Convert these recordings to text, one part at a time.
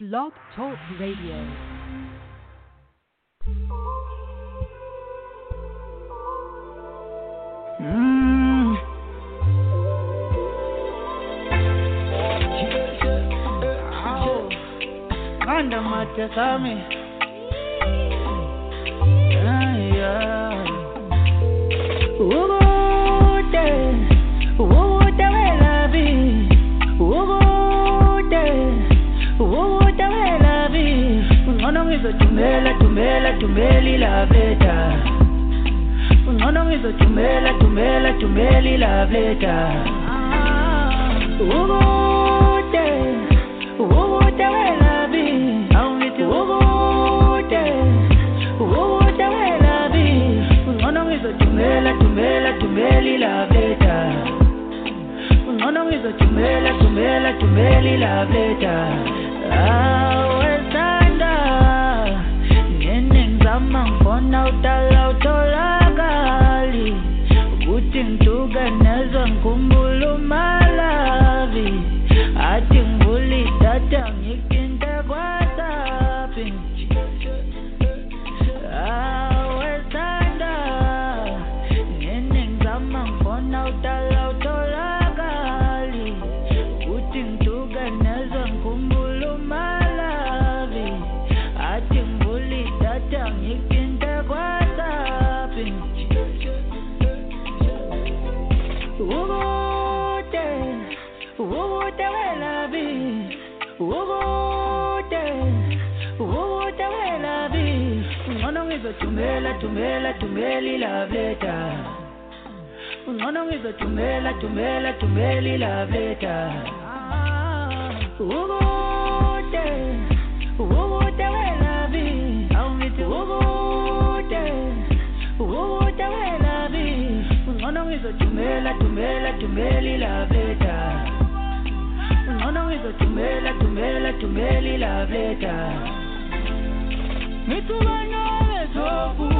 Blog Talk Radio. Mm. Au. Manda mate kami. Aya. dumela dumeli lavleta ungcono ngizodumela dumela dumeli lavleta ukude ukude welabi. Awungithi ukude ukude welabi. Ungcono ngizodumela dumela dumeli lavleta ungcono ngizodumela dumela dumeli lavleta ah. Ngifona udala utholakali. thumela thumela thumeli love letter ungcono ngizothumela thumela thumeli love letter ubude ubude welabi. Awungithi ubude ubude welabi. Ungcono ngizothumela thumela thumeli love letter ungcono ngizothumela thumela thumeli love letter Mitubana, Tofu.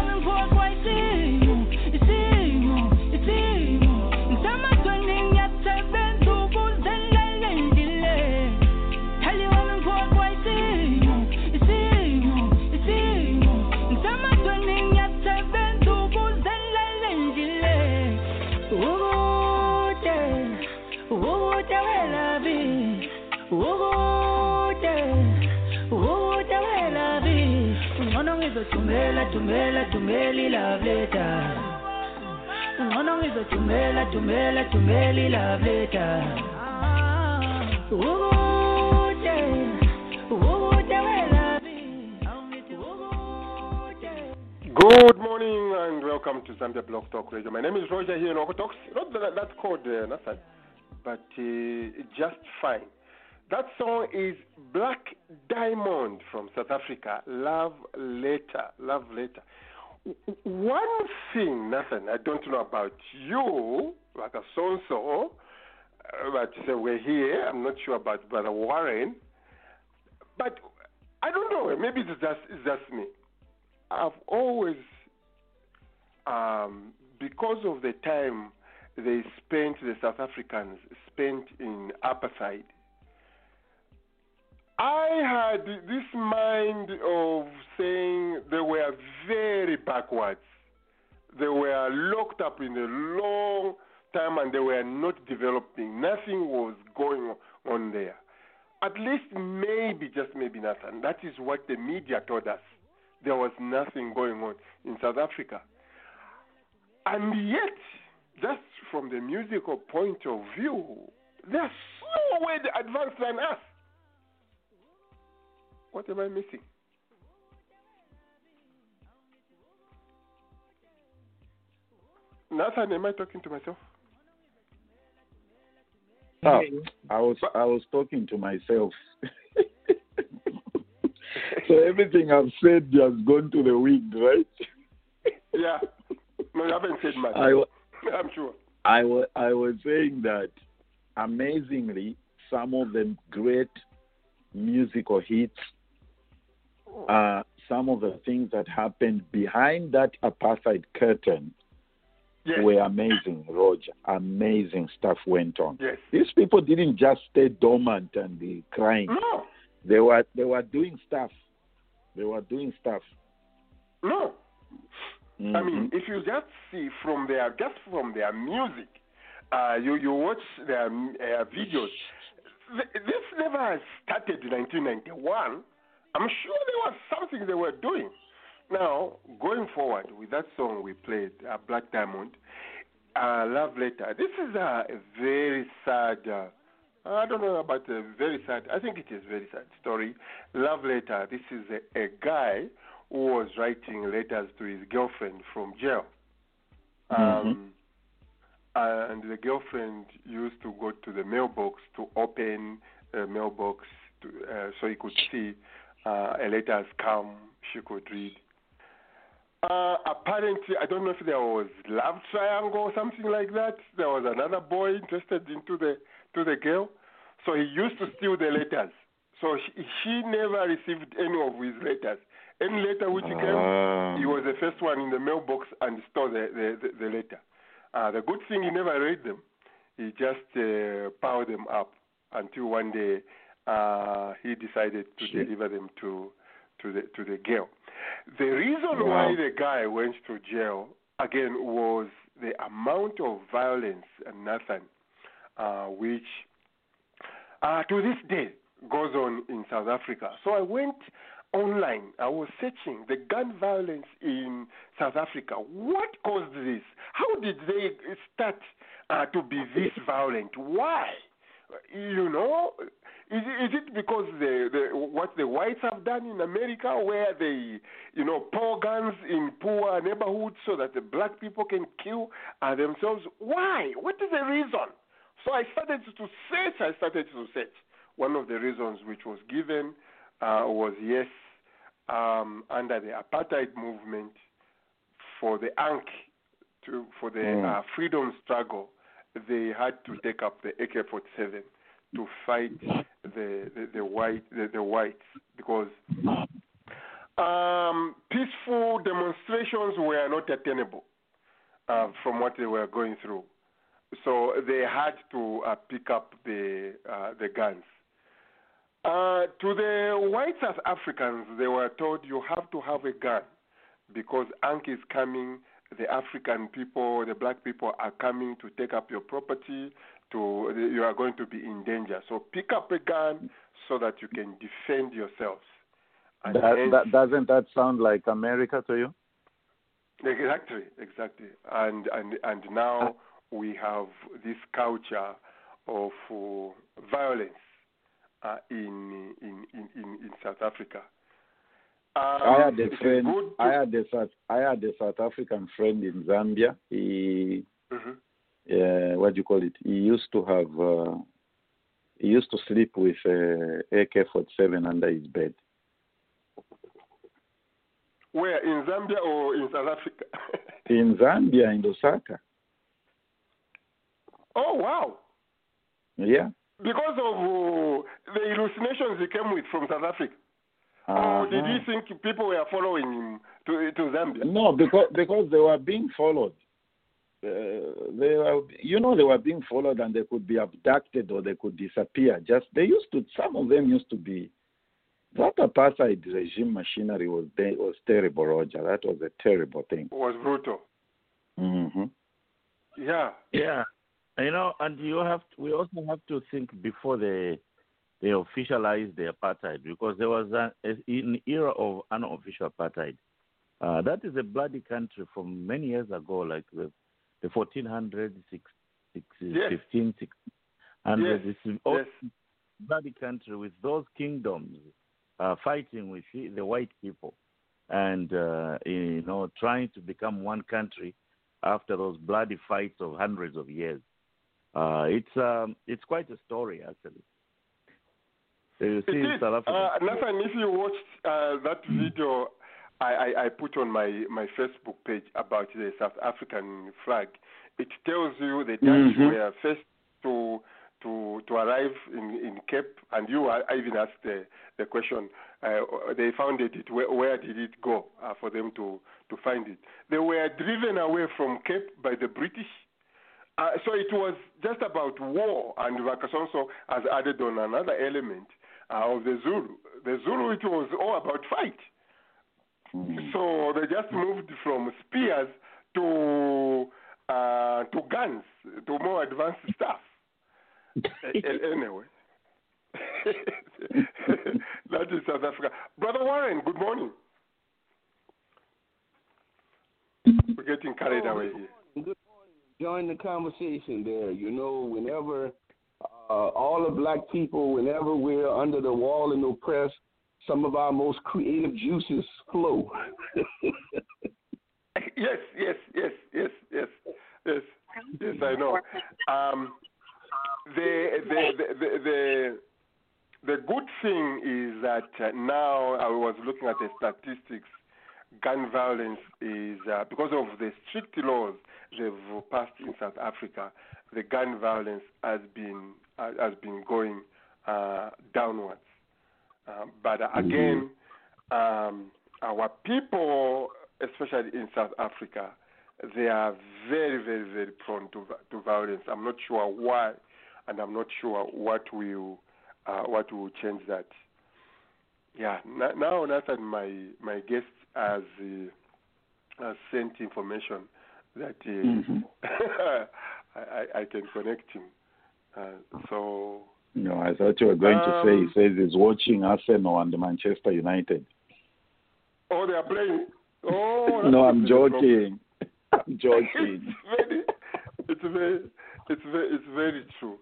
ngizothumela thumela thumela ngizothumela thumela thumela. Good morning and welcome to Zambia Blog Talk Radio. My name is Roger here in Okotoks. Not that that's called uh, nothing, but uh, just fine. That song is Black Diamond from South Africa. Love Letter. Love Letter. One thing, nothing, I don't know about you, like a so and so, but uh, we're here. I'm not sure about Brother Warren. But I don't know. Maybe it's just, it's just me. I've always, um, because of the time they spent, the South Africans spent in apartheid, I had this mind of saying they were very backwards. They were locked up in a long time and they were not developing. Nothing was going on there. At least maybe, just maybe nothing. That is what the media told us. There was nothing going on in South Africa. And yet, just from the musical point of view, they're so way advanced than us. What am I missing? Nathan, am I talking to myself? Ah, I was I was talking to myself. so everything I've said has gone to the wind, right? Yeah. No, you haven't said much. I, wa- I'm sure. I, wa- I was saying that amazingly, some of the great musical hits, uh, some of the things that happened behind that apartheid curtain Yes. were amazing, Roger. Amazing stuff went on. Yes. These people didn't just stay dormant and be crying. No. They were they were doing stuff. They were doing stuff. No. I mean, Mhm. if you just see from their just from their music, uh, you you watch their uh, videos. Th- this never started in 1991. I'm sure there was something they were doing. Now, going forward with that song we played, uh, Black Diamond, uh, Love Letter. This is a, very sad. Uh, I don't know about a very sad. I think it is very sad story. Love Letter. This is a, a guy who was writing letters to his girlfriend from jail. Um, and the girlfriend used to go to the mailbox to open the mailbox to, uh, so he could see uh, a has come. She could read. Uh, apparently, I don't know if there was love triangle or something like that. There was another boy interested into the to the girl, so he used to steal the letters. So she, she never received any of his letters. Any letter which came, Ah. he was the first one in the mailbox and stole the the, the, the letter. Uh, the good thing he never read them. He just uh, piled them up until one day uh, he decided to Shit. deliver them to to the to the girl. The reason Wow. why the guy went to jail again was the amount of violence and Nathan, uh, which uh, to this day goes on in South Africa. So I went online. I was searching the gun violence in South Africa. What caused this? How did they start uh, to be this violent? Why? You know, is, it- is it because the, the what the whites have done in America, where they, you know, pour guns in poor neighborhoods so that the black people can kill uh, themselves? Why? What is the reason? So I started to search. I started to search. One of the reasons which was given uh, was yes, um, under the apartheid movement, for the ANC, to for the Mm. uh, freedom struggle, they had to take up the AK-47 to fight the the, the white the, the whites because um, peaceful demonstrations were not attainable uh, from what they were going through. So they had to uh, pick up the uh, the guns. Uh, to the white South Africans, they were told you have to have a gun because ANC is coming. The African people, the black people, are coming to take up your property. To you are going to be in danger. So pick up a gun so that you can defend yourselves. And That, that, doesn't that sound like America to you? Exactly, exactly. And and and now we have this culture of uh, violence uh, in in in in South Africa. Um, I had a friend. to- I had a South. I had a South African friend in Zambia. He, Mhm. uh, what do you call it? He used to have. Uh, he used to sleep with uh, AK-47 under his bed. Where in Zambia or in South Africa? In Zambia, in Lusaka. oh wow! Yeah. Because of uh, the hallucinations he came with from South Africa. Or did he Uh-huh. think people were following him to to Zambia? No, because because they were being followed. Uh, they were, you know, they were being followed, and they could be abducted or they could disappear. Just they used to. Some of them used to be. That apartheid regime machinery was was terrible, Roger. That was a terrible thing. It was brutal. hmm Yeah. Yeah, you know, and you have to, we also have to think before they they officialized the apartheid because there was an era of unofficial apartheid. Uh, that is a bloody country from many years ago, like the the 1400s, six, six, Yes. 15, 1600s. Yes. It's Yes. bloody country with those kingdoms uh, fighting with the, the white people and uh, you know trying to become one country after those bloody fights of hundreds of years. Uh, it's um, it's quite a story actually. You It see in. South Africa. Uh, Nathan, if you watched uh, that video I, I, I put on my, my Facebook page about the South African flag, it tells you the Dutch Mhm. were first to to to arrive in, in Cape, and you I even asked the the question. Uh, they found it. Where, where did it go uh, for them to to find it? They were driven away from Cape by the British. Uh, so it was just about war, and Vakasonso has added on another element uh, of the Zulu. The Zulu, it was all about fight. Mm. So they just moved from spears to uh, to guns, to more advanced stuff. A- a- anyway, that is South Africa. Brother Warren, good morning. We're getting carried Oh, away good here. morning. Good morning. Join the conversation there. You know, whenever all the black people, whenever we're under the wall and oppressed, some of our most creative juices flow. yes, yes, yes, yes, yes, yes, yes. I know. Um, the, the, the, the, the, good thing is that uh, now I was looking at the statistics. Gun violence is uh, because of the strict laws they've passed in South Africa. The gun violence has been uh, has been going uh, downwards. Um, but uh, again, um, our people, especially in South Africa, they are very, very, very prone to to violence. I'm not sure why, and I'm not sure what will uh, what will change that. Yeah. Now, Nathan, my my guest has uh, has sent information that uh, Mhm. I, I, I can connect him. Uh, so No, I thought you were going to say Um, he says he's watching Arsenal and Manchester United. Oh, they are playing. Oh, no, I'm joking. I'm joking. it's very, it's very, it's very, it's very true.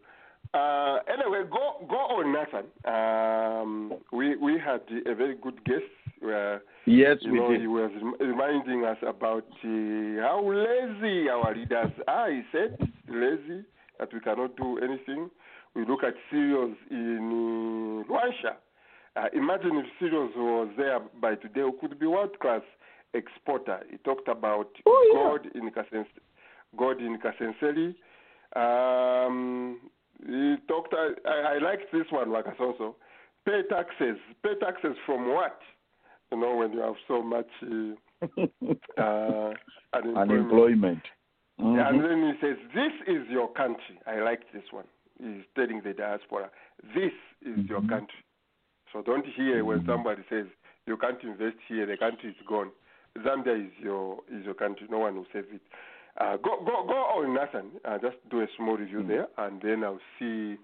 Uh, anyway, go go on, Nathan. Um, we we had a very good guest. Where, yes, you we know, did. he was reminding us about uh, how lazy our leaders are. He said, lazy that we cannot do anything. We look at Sirius in uh, Luanshya. Uh, imagine if Sirius was there by today, we could be world class exporter. He talked about Oh, yeah. God in Kasens- God in Kasenseli. Um, he talked. I, I liked this one, also. Pay taxes. Pay taxes from what? You know, when you have so much uh, uh, unemployment. Unemployment. Mhm. And then he says, This is your country. I like this one. He's telling the diaspora, This is your Mhm. country. So don't hear when Mhm. somebody says, You can't invest here, the country is gone. Zambia is your is your country. No one will save it. Uh, go go go on, Nathan. Uh, just do a small review Mhm. there, and then I'll see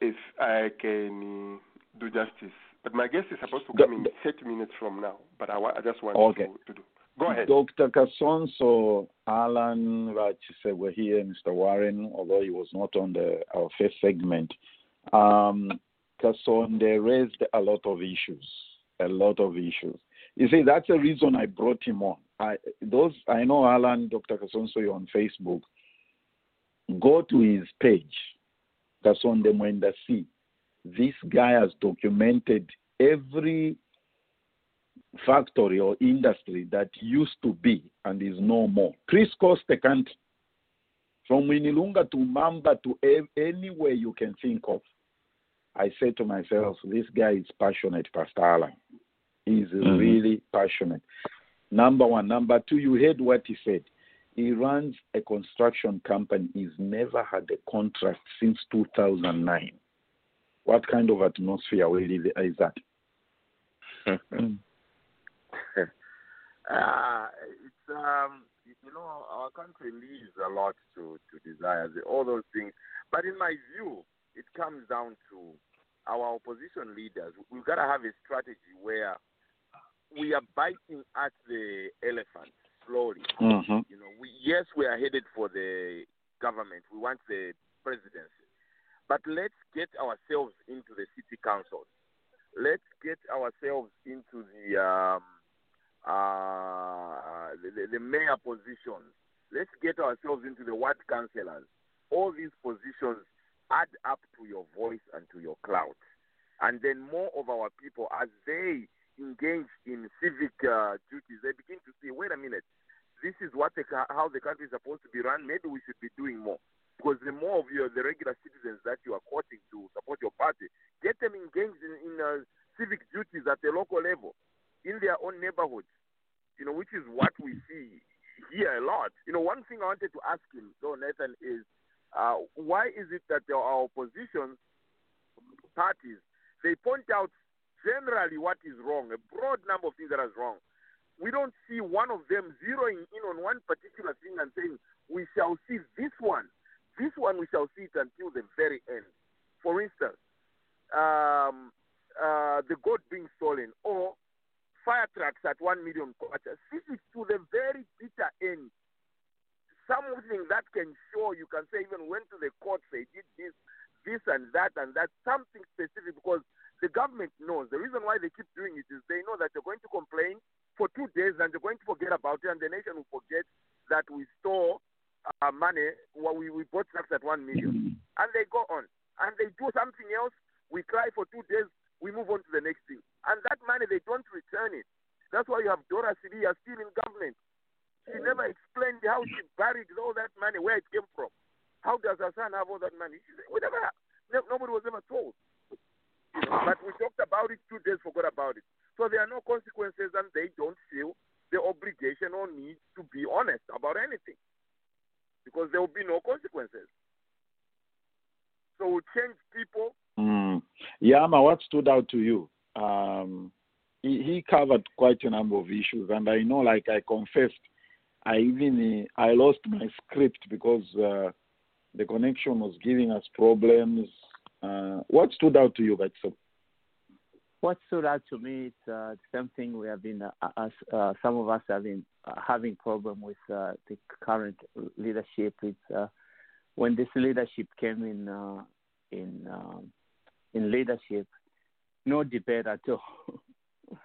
if I can uh, do justice. But my guest is supposed to come in 30 minutes from now. But I, wa- I just want Okay. to, to do. Go ahead. Dr. Kasonso, Alan Raj said we're here, Mr. Warren, although he was not on the our first segment. Um, they raised a lot of issues, a lot of issues. You see, that's the reason I brought him on. I those I know Alan, Dr. Kasonso, you're on Facebook. Go to his page, Kasonde Mwenda C. This guy has documented every factory or industry that used to be and is no more. Crisscross the country. From Mwinilunga to Mamba to anywhere you can think of. I say to myself, this guy is passionate, Pastor Alan. He's mm-hmm. really passionate. Number one. Number two, you heard what he said. He runs a construction company. He's never had a contract since 2009. What kind of atmosphere is that? Mm. Uh, it's um, you know, our country leaves a lot to to desire all those things. But in my view, it comes down to our opposition leaders. We've got to have a strategy where we are biting at the elephant slowly. Mhm. You know, we yes, we are headed for the government. We want the presidency, but let's get ourselves into the city councils. Let's get ourselves into the um, uh, the, the, mayor positions. Let's get ourselves into the ward councillors. All these positions add up to your voice and to your clout. And then more of our people, as they engage in civic uh, duties, they begin to see, wait a minute, this is what the, how the country is supposed to be run. Maybe we should be doing more. because the more of your the regular citizens that you are courting to support your party, get them engaged in, in uh, civic duties at the local level, in their own neighborhoods. You know, which is what we see here a lot. You know, one thing I wanted to ask him, though, Nathan, is uh, why is it that our opposition parties they point out generally what is wrong, a broad number of things that is wrong. We don't see one of them zeroing in on one particular thing and saying, we shall see this one. This one we shall see it until the very end. For instance, um, uh, the goat being stolen or fire trucks at one million quarters. This is to the very bitter end. Something that can show you can say even went to the court, they did this, this and that and that, something specific because the government knows. The reason why they keep doing it is they know that you're going to complain for two days and you're going to forget about it, and the nation will forget that we store uh, money. Well, we, we bought trucks at one million, and they go on and they do something else. We cry for two days, we move on to the next thing, and that money they don't return it. That's why you have Dora Siliya still in government. She never explained how she buried all that money, where it came from. How does her son have all that money? She said, we never, nobody was ever told. You know, but we talked about it two days, forgot about it. So there are no consequences, and they don't feel the obligation or need to be honest about anything because there will be no consequences. So we change people. Mm. Yama, what stood out to you? Um, he, he covered quite a number of issues, and I know, like I confessed, I even I lost my script because uh, the connection was giving us problems. Uh, what stood out to you, Batso? What stood out to me is uh, the same thing we have been, uh, as, uh, some of us have been uh, having problem with uh, the current leadership. It's uh, when this leadership came in in um, in leadership, no debate at all.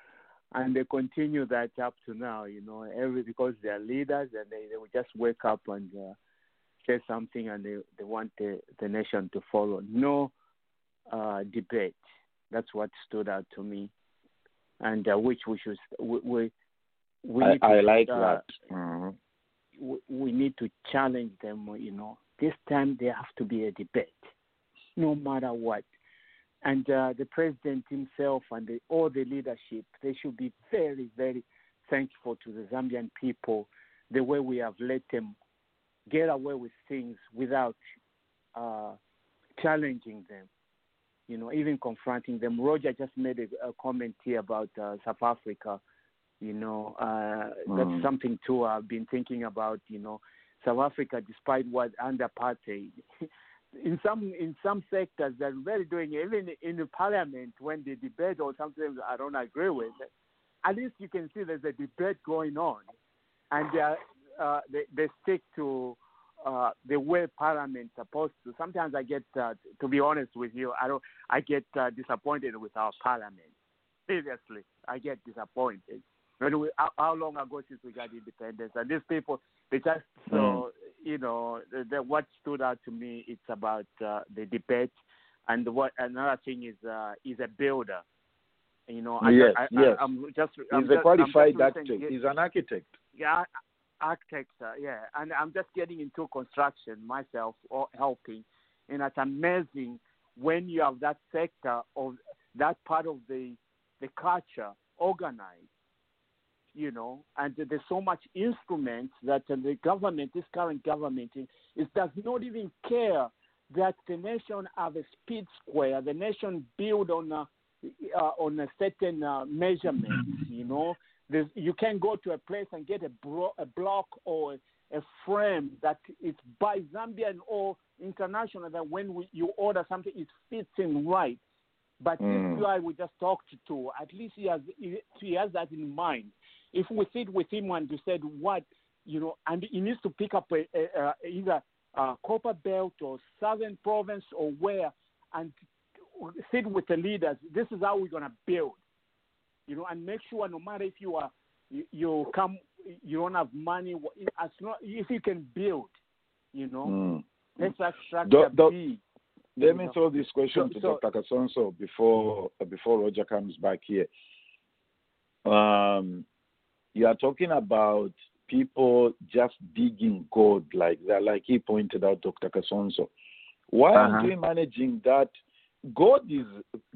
and they continue that up to now, you know, every because they are leaders and they, they will just wake up and say something and they, they want the, the nation to follow. No uh, debate. That's what stood out to me, and uh, which we should we we, we I, to, I like uh, that. Mm-hmm. We, we need to challenge them. You know, this time there have to be a debate, no matter what. And uh, the president himself and the, all the leadership, they should be very, very thankful to the Zambian people the way we have let them get away with things without uh, challenging them you know, even confronting them. Roger just made a, a comment here about uh, South Africa. You know, uh, Mm. that's something too I've been thinking about. You know, South Africa, despite what under apartheid, in some in some sectors they're very doing even in the parliament when they debate or something I don't agree with. At least you can see there's a debate going on, and they are, uh, they they stick to uh, the way Parliament's supposed to. Sometimes I get, uh, to be honest with you, I don't. I get uh, disappointed with our Parliament. Seriously, I get disappointed. When we, how, how long ago since we got independence, and these people, they just so you know, the, the, what stood out to me, it's about uh, the debate, and what another thing is uh, is a builder. You know, I, yes, I, yes. I, am just. He's I'm a just, qualified architect. He's an architect. Yeah, architecture, yeah. And I'm just getting into construction myself or helping. And it's amazing when you have that sector of that part of the the culture organized, you know, and there's so much instruments that the government, this current government, is does not even care that the nation have a speed square. The nation build on a uh, on a certain uh, measurement, you know. There's, you can go to a place and get a, bro- a block or a frame that is by Zambian or international that when we, you order something, it fits in right. But Mm. this guy we just talked to, at least he has he, he has that in mind. If we sit with him and we said what you know, and he needs to pick up a, a, a, either uh, Copper Belt or Southern Province or where, and sit with the leaders. This is how we're gonna build you know, and make sure no matter if you are you, you come you don't have money as long if you can build, you know, Mm. let's extract Do- do- B. Let me throw this question So- to so- Dr. Kasonso before before Roger comes back here. Um, you are talking about people just digging gold like that, like he pointed out, Dr. Kasonso. Why aren't Uh-huh. we managing that? Gold is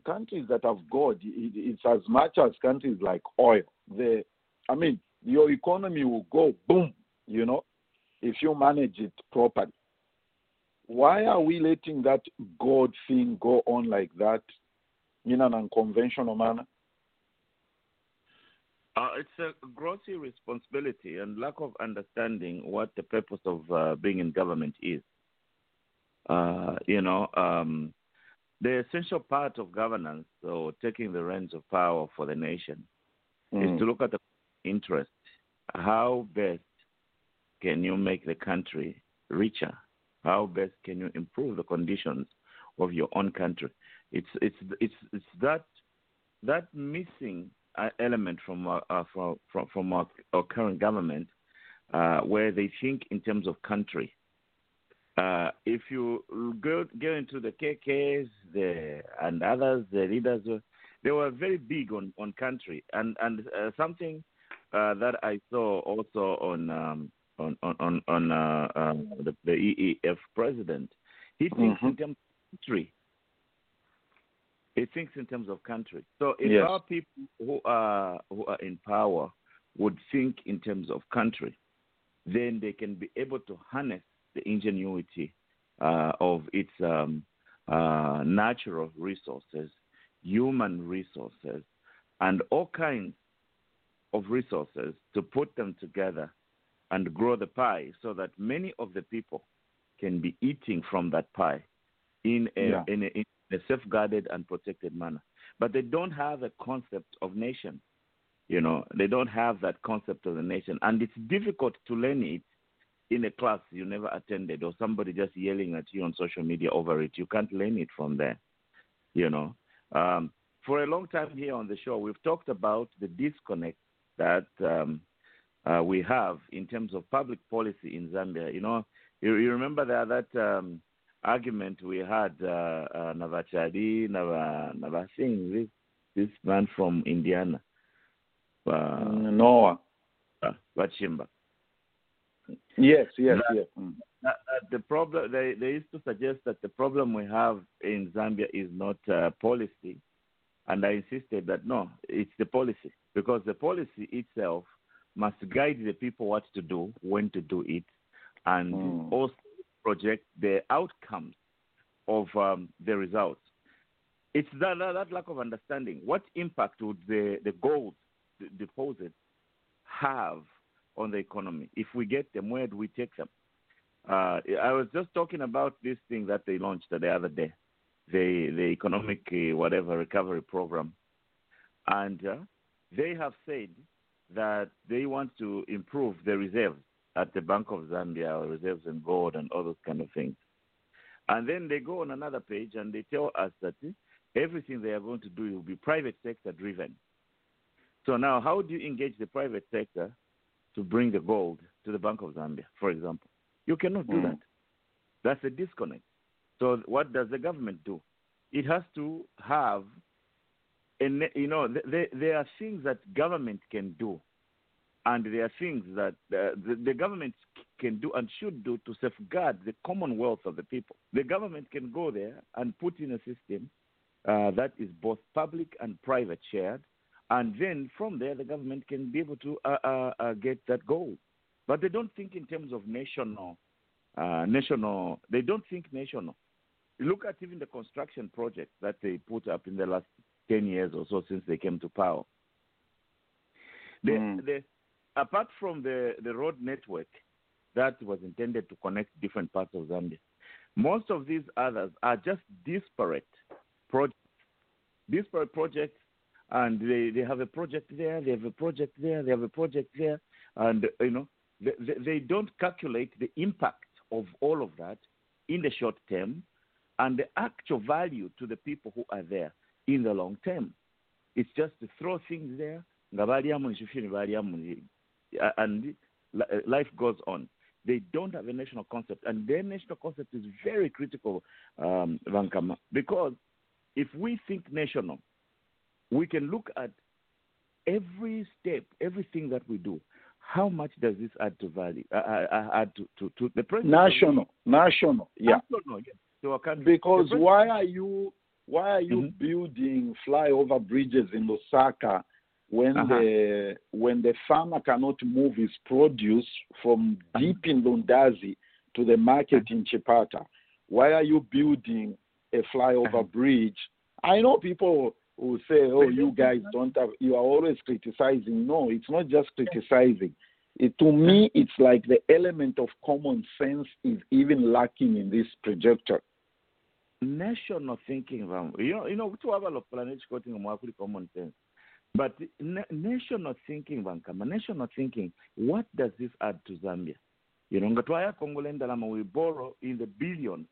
countries that have gold. it- It's as much as countries like oil. The, I mean, your economy will go boom. You know, if you manage it properly. Why are we letting that gold thing go on like that in an unconventional manner? Uh, it's a gross irresponsibility and lack of understanding what the purpose of uh, being in government is. Uh, you know, um, the essential part of governance, or taking the reins of power for the nation, is to look at the interest. How best can you make the country richer? How best can you improve the conditions of your own country? It's it's it's it's that that missing element from uh, uh, from from, from our, our current government, uh, where they think in terms of country. Uh, if you go go into the KKs the, and others, the leaders, uh, they were very big on, on country. And and uh, something uh, that I saw also on um, on on on, the, the EEF president, he thinks in terms of country. He thinks in terms of country. So if Yes. our people who are who are in power would think in terms of country, then they can be able to harness the ingenuity uh, of its um, uh, natural resources, human resources, and all kinds of resources to put them together and grow the pie so that many of the people can be eating from that pie in a, Yeah. in a, in a safeguarded and protected manner. But they don't have a concept of nation. You know, they don't have that concept of the nation. And it's difficult to learn it in a class you never attended or somebody just yelling at you on social media over it. You can't learn it from there. You know, um, for a long time here on the show, we've talked about the disconnect that um, uh, we have in terms of public policy in Zambia. You know, you, you remember that that um, argument we had, uh, uh, Navachadi, Nava, Navasingh, this this man from Indiana, uh, Noah. uh. Yes, yes, That- yes. Mm. Uh, the problem they, they used to suggest that the problem we have in Zambia is not uh, policy, and I insisted that no, it's the policy because the policy itself must guide the people what to do, when to do it, and Mm. also project the outcomes of um, the results. It's that, that, lack of understanding. What impact would the the gold d- deposits have on the economy if we get them? Where do we take them? Uh, I was just talking about this thing that they launched the other day, the the economic uh, whatever recovery program, and uh, they have said that they want to improve the reserves at the Bank of Zambia, reserves in gold, and all those kind of things. And then they go on another page and they tell us that eh, everything they are going to do will be private sector driven. So now, how do you engage the private sector to bring the gold to the Bank of Zambia, for example? You cannot do Mm. that. That's a disconnect. So what does the government do? It has to have, and you know, th- th- there are things that government can do, and there are things that uh, the, the government can do and should do to safeguard the commonwealth of the people. The government can go there and put in a system uh, that is both public and private shared, and then from there the government can be able to uh, uh, uh, get that goal. But they don't think in terms of national, uh, national. They don't think national. Look at even the construction projects that they put up in the last ten years or so since they came to power. The, Mm. Apart from the, the road network that was intended to connect different parts of Zambia, most of these others are just disparate projects. Disparate projects, and they, they have a project there, they have a project there, they have a project there, and you know they, they, don't calculate the impact of all of that in the short term and the actual value to the people who are there in the long term. It's just to throw things there, and uh, life goes on. They don't have a national concept, and their national concept is very critical, um, Vankama, because if we think national, we can look at every step, everything that we do. how much does this add to value? Uh, uh, add to, to, to the president? National, national, yeah. National, yes, our. Because why are you why are you Mhm. building flyover bridges in Lusaka when Uh-huh. the when the farmer cannot move his produce from Uh-huh. deep in Lundazi to the market in Chipata? Why are you building a flyover Uh-huh. bridge? I know people who say, "Oh, you guys don't have." You are always criticizing. No, it's not just criticizing. It, to me, it's like the element of common sense is even lacking in this projector. national thinking you know, you know kuti wavalopulana echikoti ngomwe kuri common sense but na- national thinking vankama national thinking what does this add to zambia you know ngati wayakongola ndalama we borrow in the billions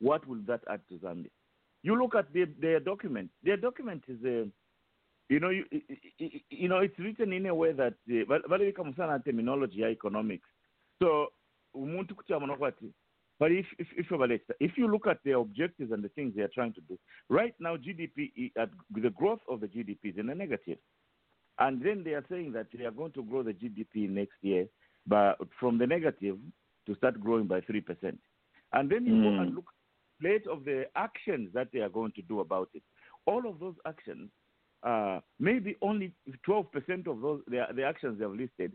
what will that add to zambia you look at their, their document their document is you know you, you, know it's written in a way that uh, terminology ya economics so umuntu kuti amona kwati but if if if, if you look at their objectives and the things they are trying to do, right now GDP the growth of the GDP is in a negative, and then they are saying that they are going to grow the GDP next year, but from the negative to start growing by three percent, and then you go Mm. and look plate of the actions that they are going to do about it. All of those actions, uh, maybe only twelve percent of those the, the actions they have listed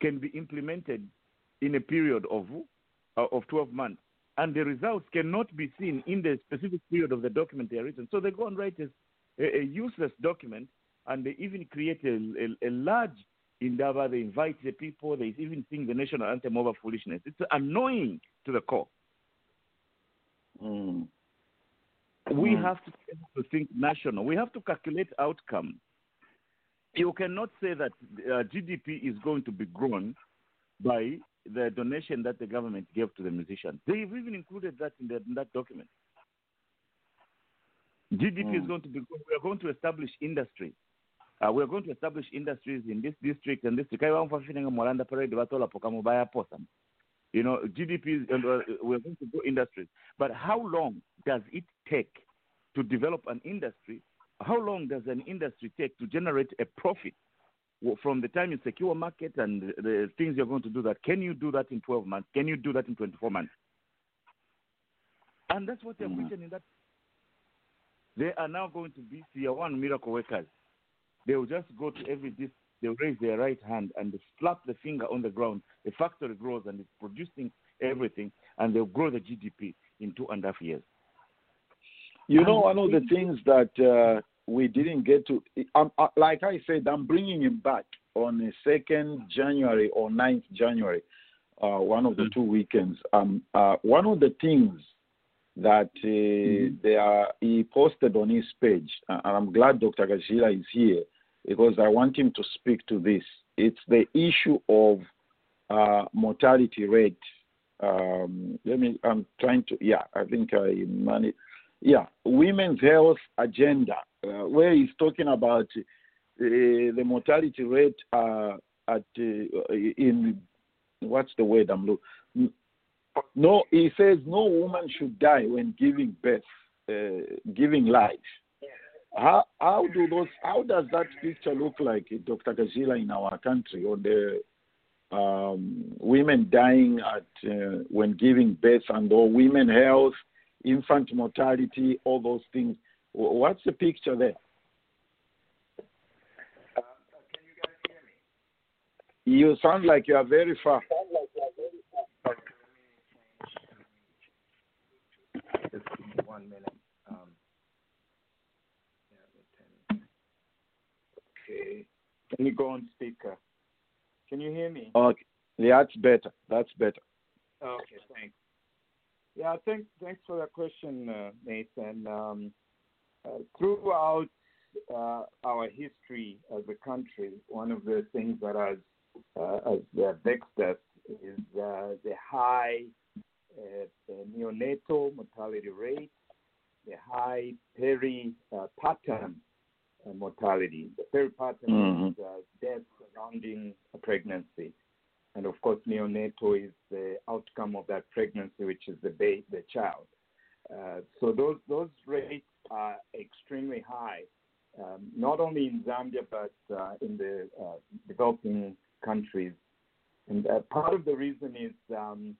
can be implemented in a period of uh, of 12 months, and the results cannot be seen in the specific period of the document they are written. So they go and write a, a, useless document, and they even create a, a, a large endeavor. They invite the people. They even sing the national anthem over foolishness. It's annoying to the core. Mm. We Mm. have to, to think national. We have to calculate outcome. You cannot say that uh, GDP is going to be grown by the donation that the government gave to the musicians. They've even included that in, the, in that document. GDP is Mm. going to be. We are going to establish industry. Uh, we are going to establish industries in this district and this district. Kaiwa mfafine Mwalanda parade batola pokamu baya posa. You know, GDP is, and uh, we're going to go industries. But how long does it take to develop an industry? How long does an industry take to generate a profit from the time you secure market and the- things you're going to do that? Can you do that in 12 months? Can you do that in 24 months? And that's what they're Mhm. preaching in that. They are now going to be tier one miracle workers. They will just go to every dis they'll raise their right hand and they slap the finger on the ground. The factory grows and it's producing everything, and they'll grow the GDP in two and a half years. You know, one of the things that uh, we didn't get to, um, uh, like I said, I'm bringing him back on the 2nd January or 9th January, uh, one of the Mhm. two weekends. Um, uh, one of the things that uh, they are, he posted on his page, uh, and I'm glad Dr. Gashila is here because I want him to speak to this. It's the issue of uh, mortality rate. Um, let me, I'm trying to, yeah, I think I managed yeah, women's health agenda, uh, where he's talking about uh, the mortality rate uh, at uh, in what's the word I'm looking. No, he says no woman should die when giving birth, uh, giving life. How how do those how does that picture look like, Dr. Gazila, in our country, or the um, women dying at uh, when giving birth and or women health? Infant mortality, all those things. What's the picture there? You sound like you are very far. Just give me one minute. Um, yeah, 10. okay. Can you go on speaker? Can you hear me? Okay, yeah, that's better. That's better. Okay, thanks. Yeah, thanks. Thanks for that question, uh, Nathan. Um, uh, throughout uh, our history as a country, one of the things that has uh, has uh, vexed us is uh, the high neonatal mortality rate, the high perinatal uh, mortality. The perinatal Mhm. is uh, death surrounding a pregnancy. And of course, neonatal is the outcome of that pregnancy, which is the ba- the child. Uh, so those those rates are extremely high, um, not only in Zambia but uh, in the uh, developing countries And uh, part of the reason is um,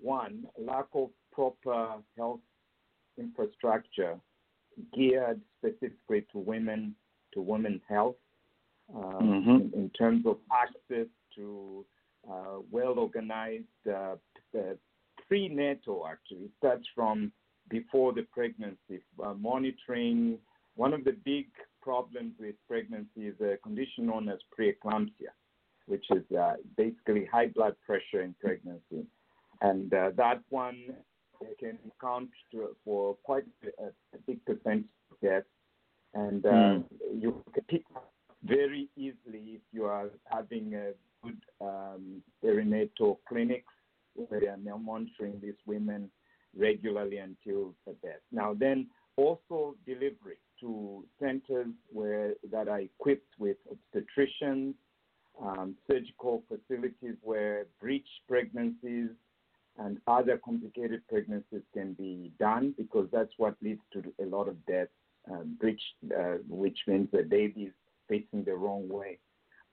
one, lack of proper health infrastructure geared specifically to women, to women's health, um, Mhm. in, in terms of access to well organized uh, uh, prenatal, actually. Starts from before the pregnancy, uh, monitoring. One of the big problems with pregnancy is a condition known as preeclampsia, which is uh, basically high blood pressure in pregnancy. And uh, that one can count to, for quite a, a big percentage of deaths. And uh, Mm. you can pick up very easily if you are having a good um, perinatal clinics where they are monitoring these women regularly until the death. Now, then also delivery to centers where that are equipped with obstetricians, um, surgical facilities where breech pregnancies and other complicated pregnancies can be done because that's what leads to a lot of deaths. Um, breech, uh, which means the baby is facing the wrong way,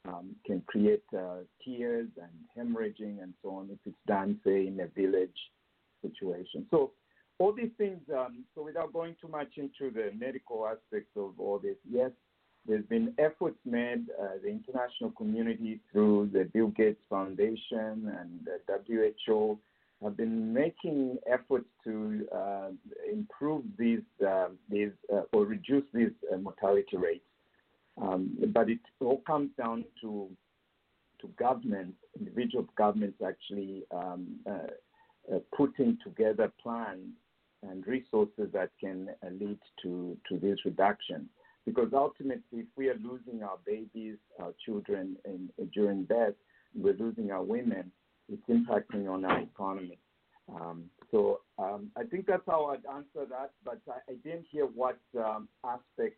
um, can create uh, tears and hemorrhaging and so on if it's done, say, in a village situation. So all these things. Um, so without going too much into the medical aspects of all this, yes, there's been efforts made, uh, the international community through the Bill Gates Foundation and the WHO have been making efforts to uh, improve these, uh, these uh, or reduce these uh, mortality rates. Um, but it all comes down to to governments, individual governments actually um, uh, uh, putting together plans and resources that can uh, lead to, this reduction. Because ultimately, if we are losing our babies, our children in, during birth, we're losing our women, it's impacting on our economy. Um, so I think that's how I'd answer that, but I, didn't hear what aspects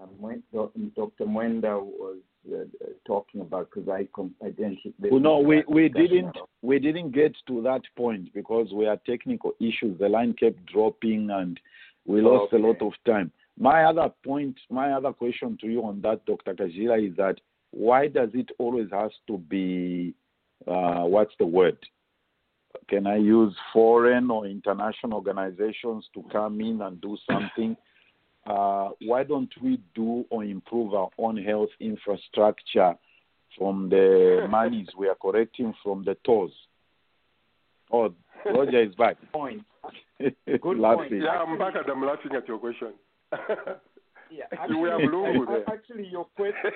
um, when Dr. Mwenda was uh, uh, talking about because I, com- I didn't. Well, no, we, we didn't we didn't get to that point because we had technical issues. The line kept dropping and we lost a lot of time. My other point, my other question to you on that, Dr. Kajila, is that why does it always has to be uh, what's the word? Can I use foreign or international organizations to come in and do something? Uh, why don't we do or improve our own health infrastructure from the monies we are collecting from the tolls? Oh, Roger is back. Point. Good Laughing. point. Yeah, I'm back and I'm laughing at your question. Yeah, we have actually, Lungu I- there. actually, your question,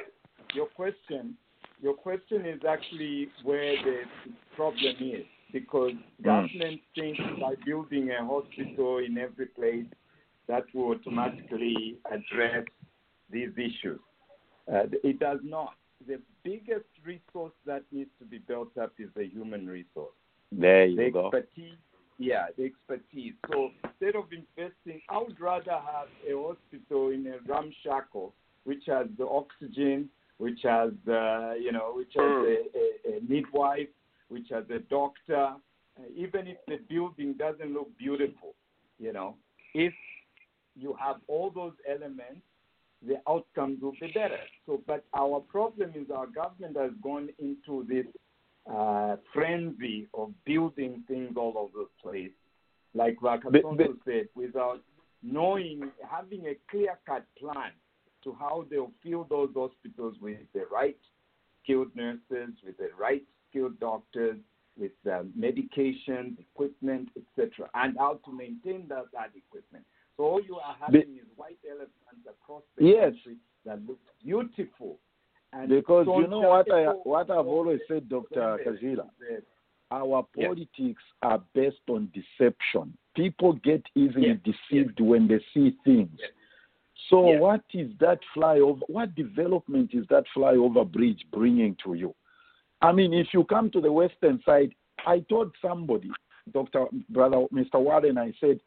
your question, your question is actually where the problem is because government thinks by building a hospital in every place that will automatically address these issues. Uh, it does not. The biggest resource that needs to be built up is the human resource There you the go. expertise. Yeah, the expertise. So instead of investing, I would rather have a hospital in a ramshackle, which has the oxygen, which has uh, you know, which has Mm. a, a, a midwife, which has a doctor. Uh, even if the building doesn't look beautiful, you know, if you have all those elements, the outcomes will be better. So, but our problem is our government has gone into this uh, frenzy of building things all over the place, like Vakasonto said, without knowing, having a clear-cut plan to how they'll fill those hospitals with the right skilled nurses, with the right skilled doctors, with uh, medication, equipment, etc., and how to maintain that, that equipment. So all you are having is white elephants across the Yes. country that look beautiful. And Because you know what I what I've always said, Dr. Kajila. Our Yes. politics are based on deception. People get easily Yes, deceived when they see things. Yes. So, Yes. what is that flyover? What development is that flyover bridge bringing to you? I mean, if you come to the western side, I told somebody, Dr. Brother Mr. Warren, I said,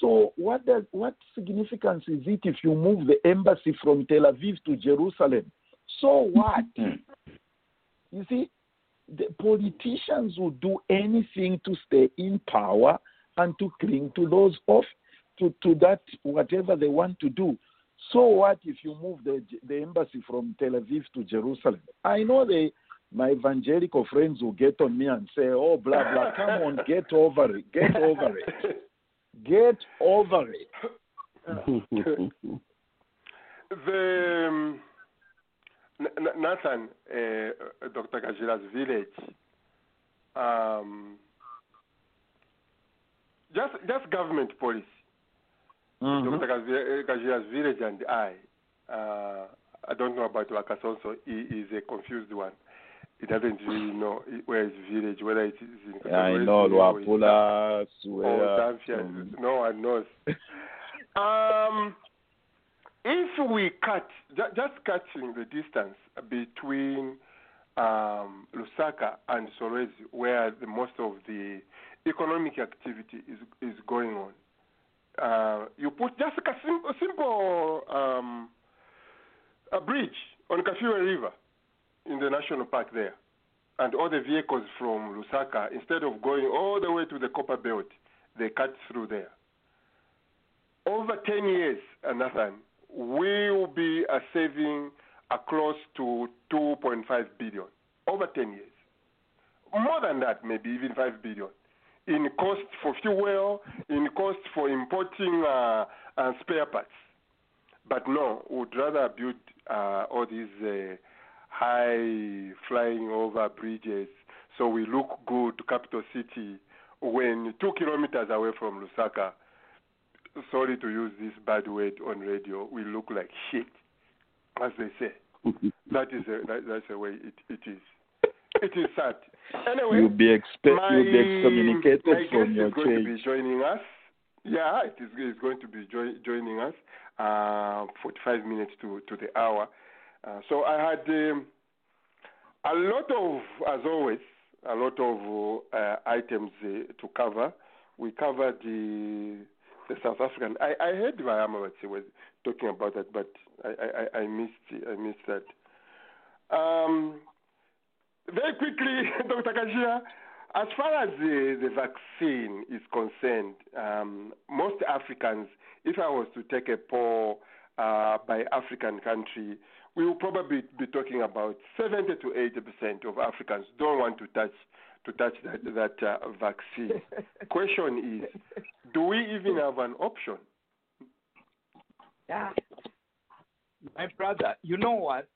so what does what significance is it if you move the embassy from Tel Aviv to Jerusalem? So what? Hmm. You see, the politicians will do anything to stay in power and to cling to those of to, to that whatever they want to do. So what if you move the the embassy from Tel Aviv to Jerusalem? I know they my evangelical friends will get on me and say, "Oh, blah blah, come on, get over it, get over it, get over it." the um, N- N- Nathan, uh, Dr. Gajila's village, um, just just government policy. Mhm. Dr. Gazi- Gajila's village and I, uh, I don't know about Wakasonso. He is a confused one. He doesn't really know where his village, whether it is in I know Luapula, Suea. Zambia. um, No one knows. um, if we cut, ju- just cutting the distance between um, Lusaka and Solwezi, where the most of the economic activity is is going on, uh, you put just a simple, simple um, a bridge on Kafue River in the national park there, and all the vehicles from Lusaka, instead of going all the way to the Copper Belt, they cut through there. Over 10 years, Nathan, we will be saving close to 2.5 billion. Over 10 years. More than that, maybe even 5 billion. In cost for fuel, in cost for importing uh, uh, spare parts. But no, we would rather build uh, all these uh, high flying over bridges so we look good to capital city when two kilometers away from Lusaka. Sorry to use this bad word on radio. We look like shit, as they say. that is a, that, that's the way it, it is. It is sad. Anyway, You'll be expect my, you'll be excommunicated my from your is going to be joining us. Yeah, it is, is going to be jo- joining us. Uh, 45 minutes to, to the hour. Uh, so I had um, a lot of, as always, a lot of uh, items uh, to cover. We covered the the South African. I, I heard Vayamawatsi was talking about that, but I, I, I missed I missed that. Um, very quickly, Dr. Kajila, as far as the, the vaccine is concerned, um, most Africans, if I was to take a poll uh, by African country, we will probably be talking about 70 to 80 percent of Africans don't want to touch to touch that, that uh, vaccine. Question is, do we even have an option? Yeah. My brother, you know what?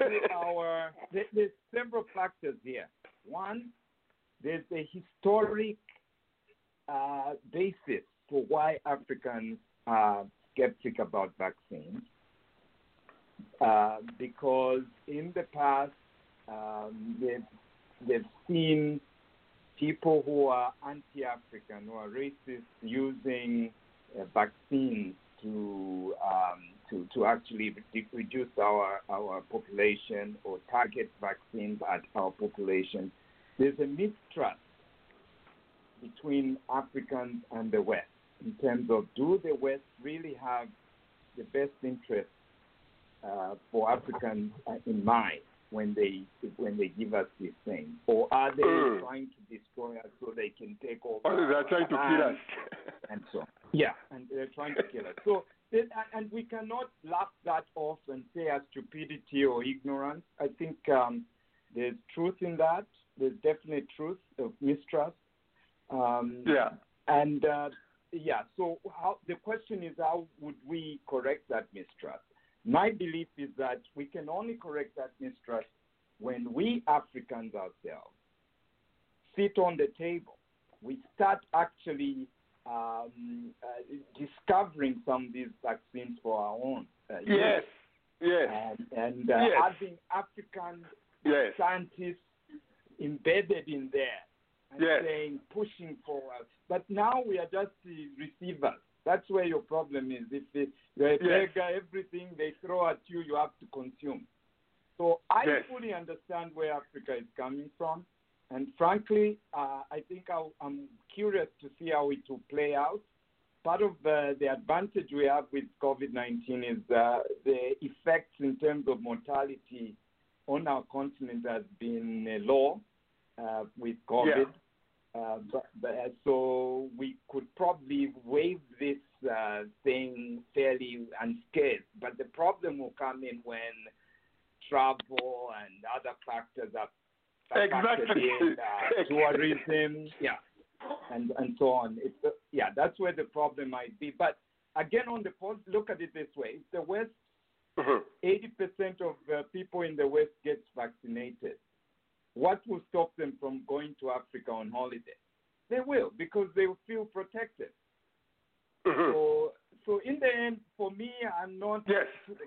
Our there's several factors here. One, there's a historic uh, basis for why Africans are skeptic about vaccines. Uh, because in the past, um, they've, they've seen people who are anti-African, are racist, using uh, vaccines to um, to to actually reduce our our population or target vaccines at our population. There's a mistrust between Africans and the West in terms of do the West really have the best interest for Africans uh, in mind when they when they give us these things, or are they Mm. trying to destroy us so they can take over? Or they're trying to kill us? and so on. Yeah, and they're trying to kill us. So, and we cannot laugh that off and say as stupidity or ignorance. I think um, there's truth in that. There's definite truth of mistrust. Um, yeah. And uh, yeah, so how, the question is, how would we correct that mistrust? My belief is that we can only correct that mistrust when we Africans ourselves sit on the table. We start actually um, uh, discovering some of these vaccines for our own. Uh, Yes. Yes. And, and uh, Yes. having African Yes. scientists embedded in there and Yes. saying, pushing for us. But now we are just the receivers. That's where your problem is. If they, you're a Yes. beggar, everything they throw at you, you have to consume. So I Yes. fully understand where Africa is coming from. And frankly, uh, I think I'll, I'm curious to see how it will play out. Part of uh, the advantage we have with COVID 19 is uh, the effects in terms of mortality on our continent has been uh, low uh, with COVID. Uh, but, but, uh, so we could probably waive this uh, thing fairly unscathed. But the problem will come in when travel and other factors are, that Exactly. in, uh, tourism, yeah, and and so on. It's uh, yeah, that's where the problem might be. But again, on the post, look at it this way: if the West, Mhm. eighty percent of people in the West gets vaccinated, what will stop them from going to Africa on holiday? They will because they will feel protected. Mhm. So, so in the end, for me, I'm not Yes.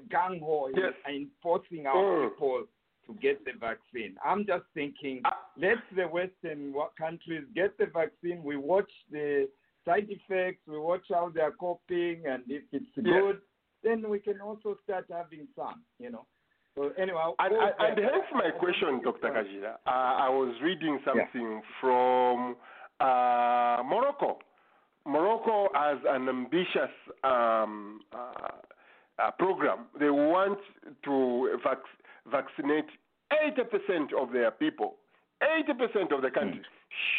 gung ho in, Yes. in forcing our Mm. people to get the vaccine. I'm just thinking, Ah. let the Western countries get the vaccine. We watch the side effects, we watch how they are coping, and if it's Yes. good, then we can also start having some. You know. So anyway, I'll And, go and, and there. hence my question, Dr. Right. Kajira. Uh, I was reading something from uh, Morocco. Morocco has an ambitious um, uh, uh, program. They want to vac- vaccinate 80% of their people. 80% of the country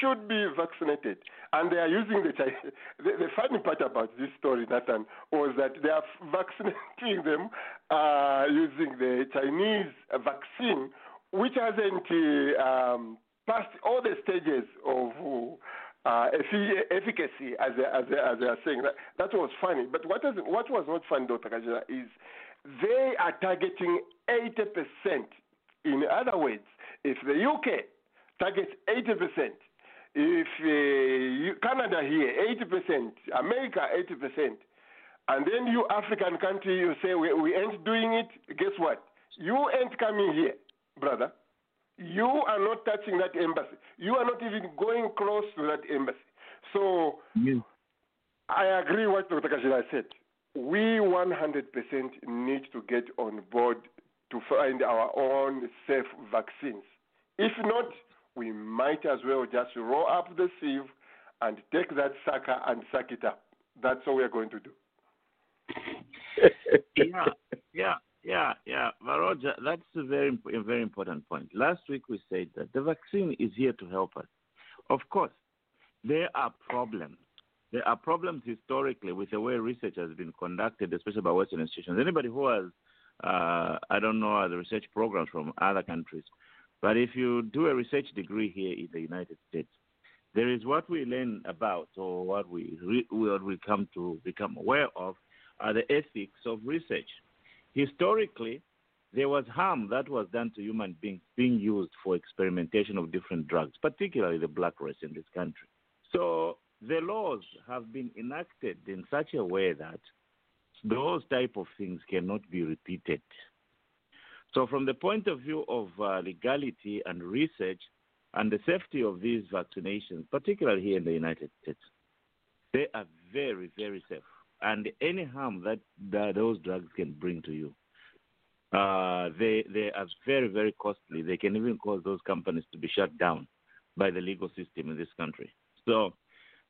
should be vaccinated. And they are using the Chinese. The, the funny part about this story, Nathan, was that they are vaccinating them uh, using the Chinese vaccine, which hasn't um, passed all the stages of uh, efficacy, as they, as, they, as they are saying. That, that was funny. But what, is, what was not funny, Dr. Kajira, is they are targeting 80%. In other words, if the UK targets 80%, if uh, you, Canada here, 80%, America, 80%, and then you African country, you say we, we ain't doing it, guess what? You ain't coming here, brother. You are not touching that embassy. You are not even going close to that embassy. So I agree what Dr. Kashira said. We 100% need to get on board to find our own safe vaccines. If not, we might as well just roll up the sieve and take that sucker and suck it up. That's what we're going to do. yeah, yeah, yeah, yeah. But Roger, that's a very, a very important point. Last week we said that the vaccine is here to help us. Of course, there are problems. There are problems historically with the way research has been conducted, especially by Western institutions. Anybody who has, uh, I don't know, the research programs from other countries, but if you do a research degree here in the United States, there is what we learn about, or what we re- what we come to become aware of, are the ethics of research. Historically, there was harm that was done to human beings being used for experimentation of different drugs, particularly the black race in this country. So the laws have been enacted in such a way that those type of things cannot be repeated. So, from the point of view of uh, legality and research and the safety of these vaccinations, particularly here in the United States, they are very, very safe. And any harm that, that those drugs can bring to you, uh, they they are very, very costly. They can even cause those companies to be shut down by the legal system in this country. So,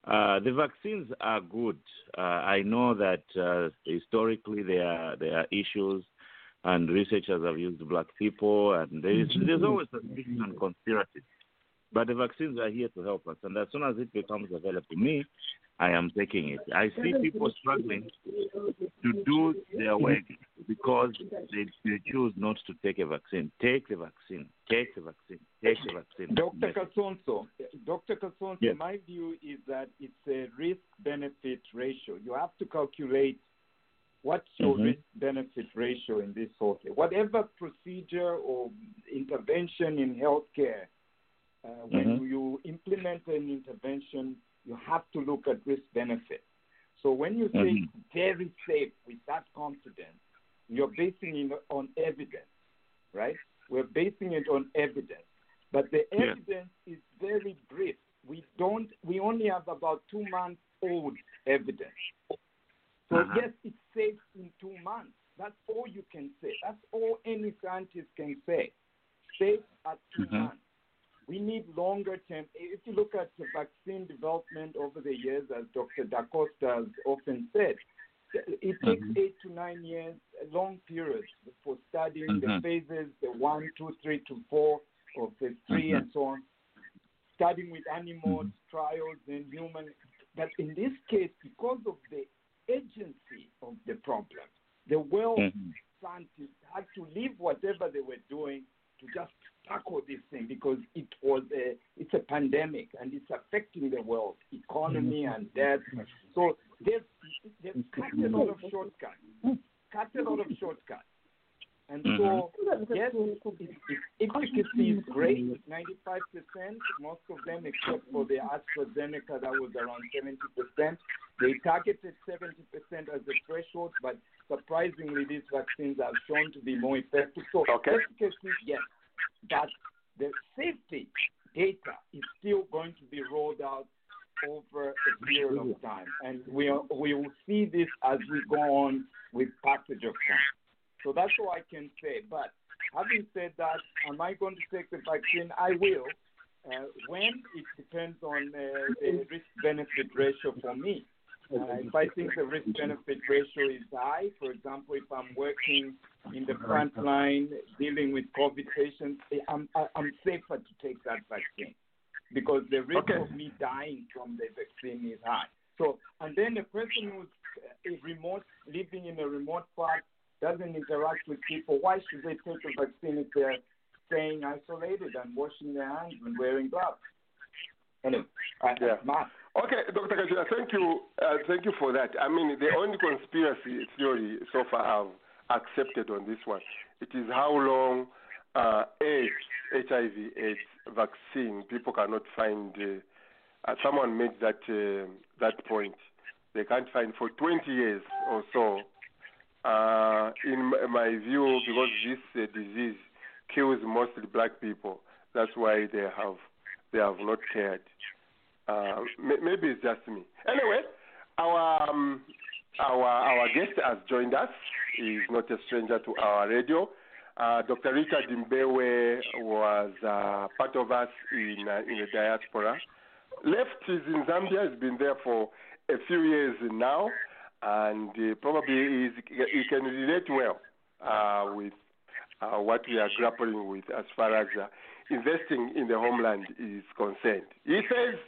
uh, the vaccines are good. Uh, I know that uh, historically there are there are issues, and researchers have used black people, and there is there's mm-hmm. always suspicion and conspiracy. But the vaccines are here to help us, and as soon as it becomes available to me, I am taking it. I see people struggling to do their work because they, they choose not to take a vaccine. Take the vaccine. Take the vaccine. Take the vaccine. Dr. Kasonso, Dr. Kasonso, Yes. my view is that it's a risk benefit ratio. You have to calculate what's your Mhm. risk benefit ratio in this whole thing. Whatever procedure or intervention in healthcare, uh, when Mhm. you implement an intervention, you have to look at risk benefit. So when you say Mhm. it's very safe with that confidence, you're basing it on evidence, right? We're basing it on evidence. But the Yeah. evidence is very brief. We don't we only have about two months old evidence. So Uh-huh. yes, it's safe in two months. That's all you can say. That's all any scientist can say. Safe at 2 Mhm. months. We need longer term. If you look at the vaccine development over the years, as Dr. Da Costa has often said, it takes Mhm. eight to nine years, a long period for studying the Mhm. phases, the one, two, three to four, or phase 3 Mhm. and so on. Studying with animals, trials in human. But in this case, because of the agency of the problem, the well Mhm. scientists had to leave whatever they were doing to just tackle this thing because it was a it's a pandemic and it's affecting the world economy and death. So they've they've cut a lot of shortcuts, cut a lot of shortcuts. And mm-hmm. so, yes, it, it, efficacy is great, 95%. Most of them, except for the AstraZeneca, that was around 70%. They targeted 70% as the threshold, but surprisingly, these vaccines are shown to be more effective. So, Okay. efficacy, yes, but the safety data is still going to be rolled out over a period of time, and we are, we will see this as we go on with passage of time. So that's all I can say. But having said that, am I going to take the vaccine? I will. Uh, when it depends on uh, the risk benefit ratio for me. Uh, if I think the risk benefit ratio is high, for example, if I'm working in the front line dealing with COVID patients, eh, I'm, I'm safer to take that vaccine because the risk Okay. of me dying from the vaccine is high. So, and then the person who's is remote, living in a remote part, doesn't interact with people, why should they take a vaccine if they're staying isolated and washing their hands and wearing gloves? Anyway, Yeah. Mark, Okay, Dr. Kajula, thank you. Uh, thank you for that. I mean, the only conspiracy theory so far I've accepted on this one, it is how long uh, AIDS, HIV AIDS vaccine, people cannot find. Uh, uh, someone made that uh, that point. They can't find for 20 years or so. Uh, in my view, because this disease kills mostly black people, that's why they have they have not cared. Uh, maybe it's just me. Anyway, our um, our our guest has joined us. He's not a stranger to our radio. Uh, Dr. Richard Mbewe was uh, part of us in uh, in the diaspora. Left is in Zambia. He's been there for a few years now, and uh, probably he can relate well uh, with what we are grappling with as far as investing in the homeland is concerned. He says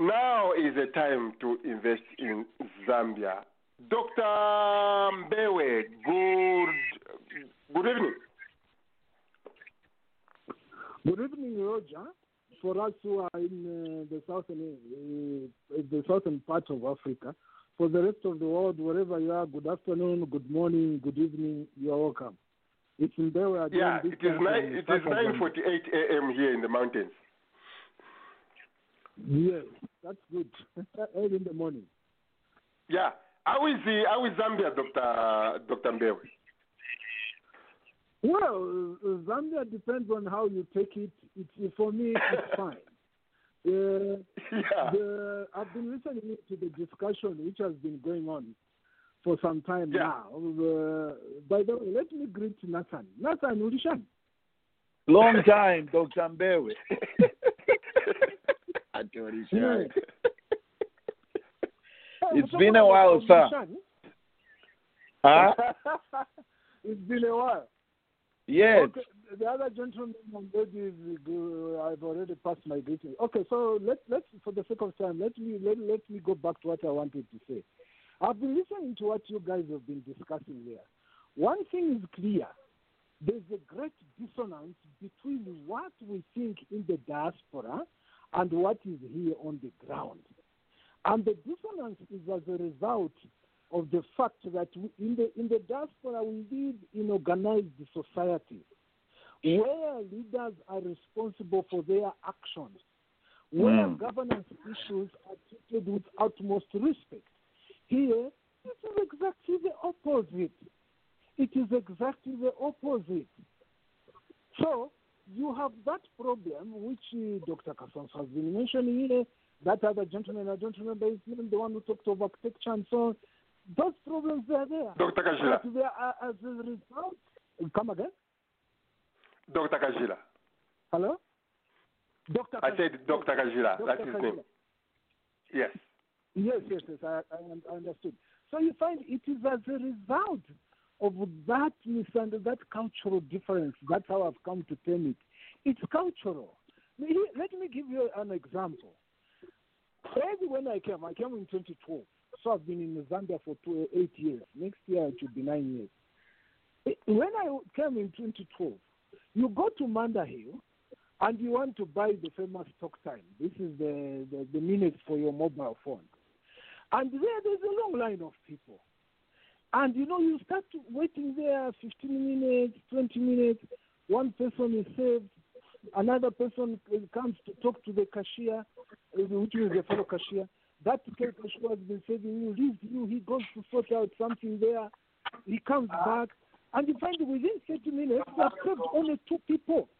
now is the time to invest in Zambia. Dr. Mbewe, good, good evening. Good evening, Roger. For us who are in uh, the southern uh, the southern part of Africa, for the rest of the world, wherever you are, good afternoon, good morning, good evening. You are welcome. It's in there again. Yeah, this it is, nine, it is Southern nine Zambia. forty-eight a.m. here in the mountains. Yes, that's good. Early in the morning. Yeah. How is the how is Zambia, Doctor Doctor Mbewe? Well, uh, Zambia depends on how you take it. It's for me, it's fine. Uh, Yeah. the, I've been listening to the discussion which has been going on for some time Yeah. now. Uh, by the way, let me greet Nathan. Nathan Ulishan. Long time, Dr. Mbewe. It's been a while, sir. Huh? it's been a while. Yes. Okay, the other gentleman and ladies, I've already passed my greeting. Okay, so let let's for the sake of time, let me let, let me go back to what I wanted to say. I've been listening to what you guys have been discussing here. One thing is clear. There's a great dissonance between what we think in the diaspora and what is here on the ground. And the dissonance is as a result of the fact that we, in the in the diaspora we live in organized societies where leaders are responsible for their actions, where Mm. governance issues are treated with utmost respect. Here, it is exactly the opposite. It is exactly the opposite. So you have that problem which uh, Dr. Kasans has been mentioning here. That other gentleman, I don't remember his name, the one who talked of architecture and so on. Those problems are there. Dr. Kajila. But they are, as a result, come again. Dr. Kajila. Hello? Dr. I said Dr. Kajila. Dr. That's his name. Yes. Yes, yes, yes, I, I, I understood. So you find it is as a result of that misunderstanding, that cultural difference. That's how I've come to term it. It's cultural. Let me- give you an example. Early when I came, I came in 2012. So I've been in Zambia for two, eight years. Next year it should be nine years. When I came in 2012, you go to Manda Hill and you want to buy the famous talk time. This is the, the, the minutes for your mobile phone. And there, there's a long line of people. And you know, you start waiting there 15 minutes, 20 minutes. One person is saved. Another person comes to talk to the cashier, which is a fellow cashier. That cashier has been saving you, leaves you. He goes to sort out something there. He comes back. And you find within 30 minutes, you have saved only two people.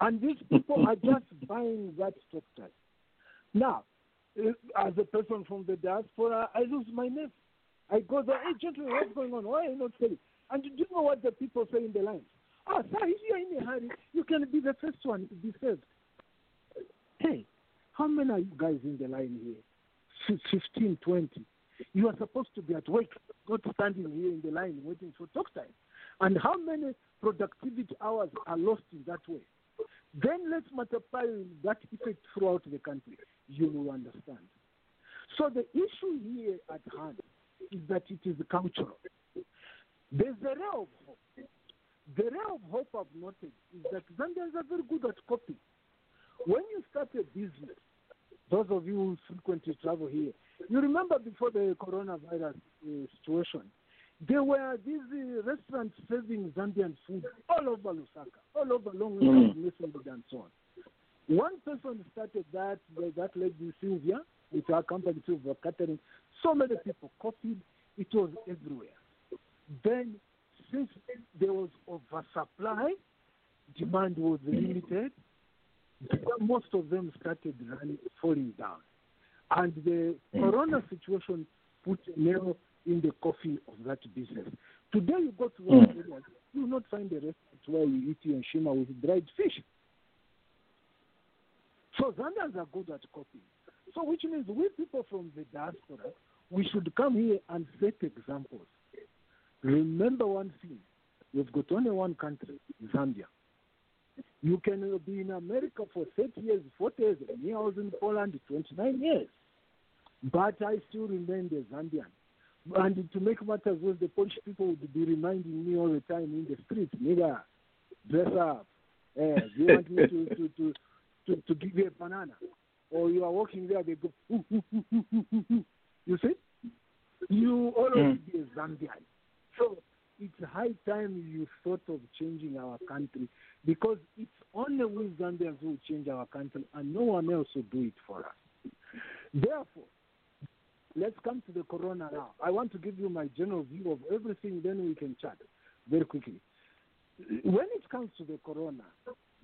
And these people are just buying that stock. Now, uh, as a person from the diaspora, I lose my name. I go there, hey, gentlemen, what's going on? Why are you not selling? And do you know what the people say in the line? Oh, sir, if you're in a hurry, you can be the first one to be served. Hey, how many are you guys in the line here? Fif- 15, 20. You are supposed to be at work, not standing here in the line waiting for talk time. And how many productivity hours are lost in that way? Then let's multiply that effect throughout the country. You will understand. So the issue here at hand that it is cultural. There's a ray of hope. The ray of hope I've noted is that Zambians are very good at copying. When you start a business, those of you who frequently travel here, you remember before the coronavirus uh, situation, there were these uh, restaurants serving Zambian food all over Lusaka, all over Long Island, mm. and so on. One person started that, that lady Sylvia, with her company Silver Catering. So many people copied. It was everywhere. Then, since there was oversupply, demand was limited, most of them started running, falling down. And the corona situation put a nail in the coffin of that business. Today, you go to one mm. area, you will not find a restaurant where you eat your nshima with dried fish. So Zambians are good at copying. So which means we people from the diaspora, we should come here and set examples. Remember one thing, we've got only one country, Zambia. You can be in America for 30 years, 40 years. Me, I was in Poland 29 years. But I still remain the Zambian. And to make matters worse, the Polish people would be reminding me all the time in the streets, nigga, dress up. Eh, you want me to, to, to, to, to give you a banana? Or you are walking there, they go, You see? You always Mm. be a Zambian. So it's high time you thought of changing our country because it's only we Zambians who will change our country and no one else will do it for us. Therefore, let's come to the corona now. I want to give you my general view of everything, then we can chat very quickly. When it comes to the corona,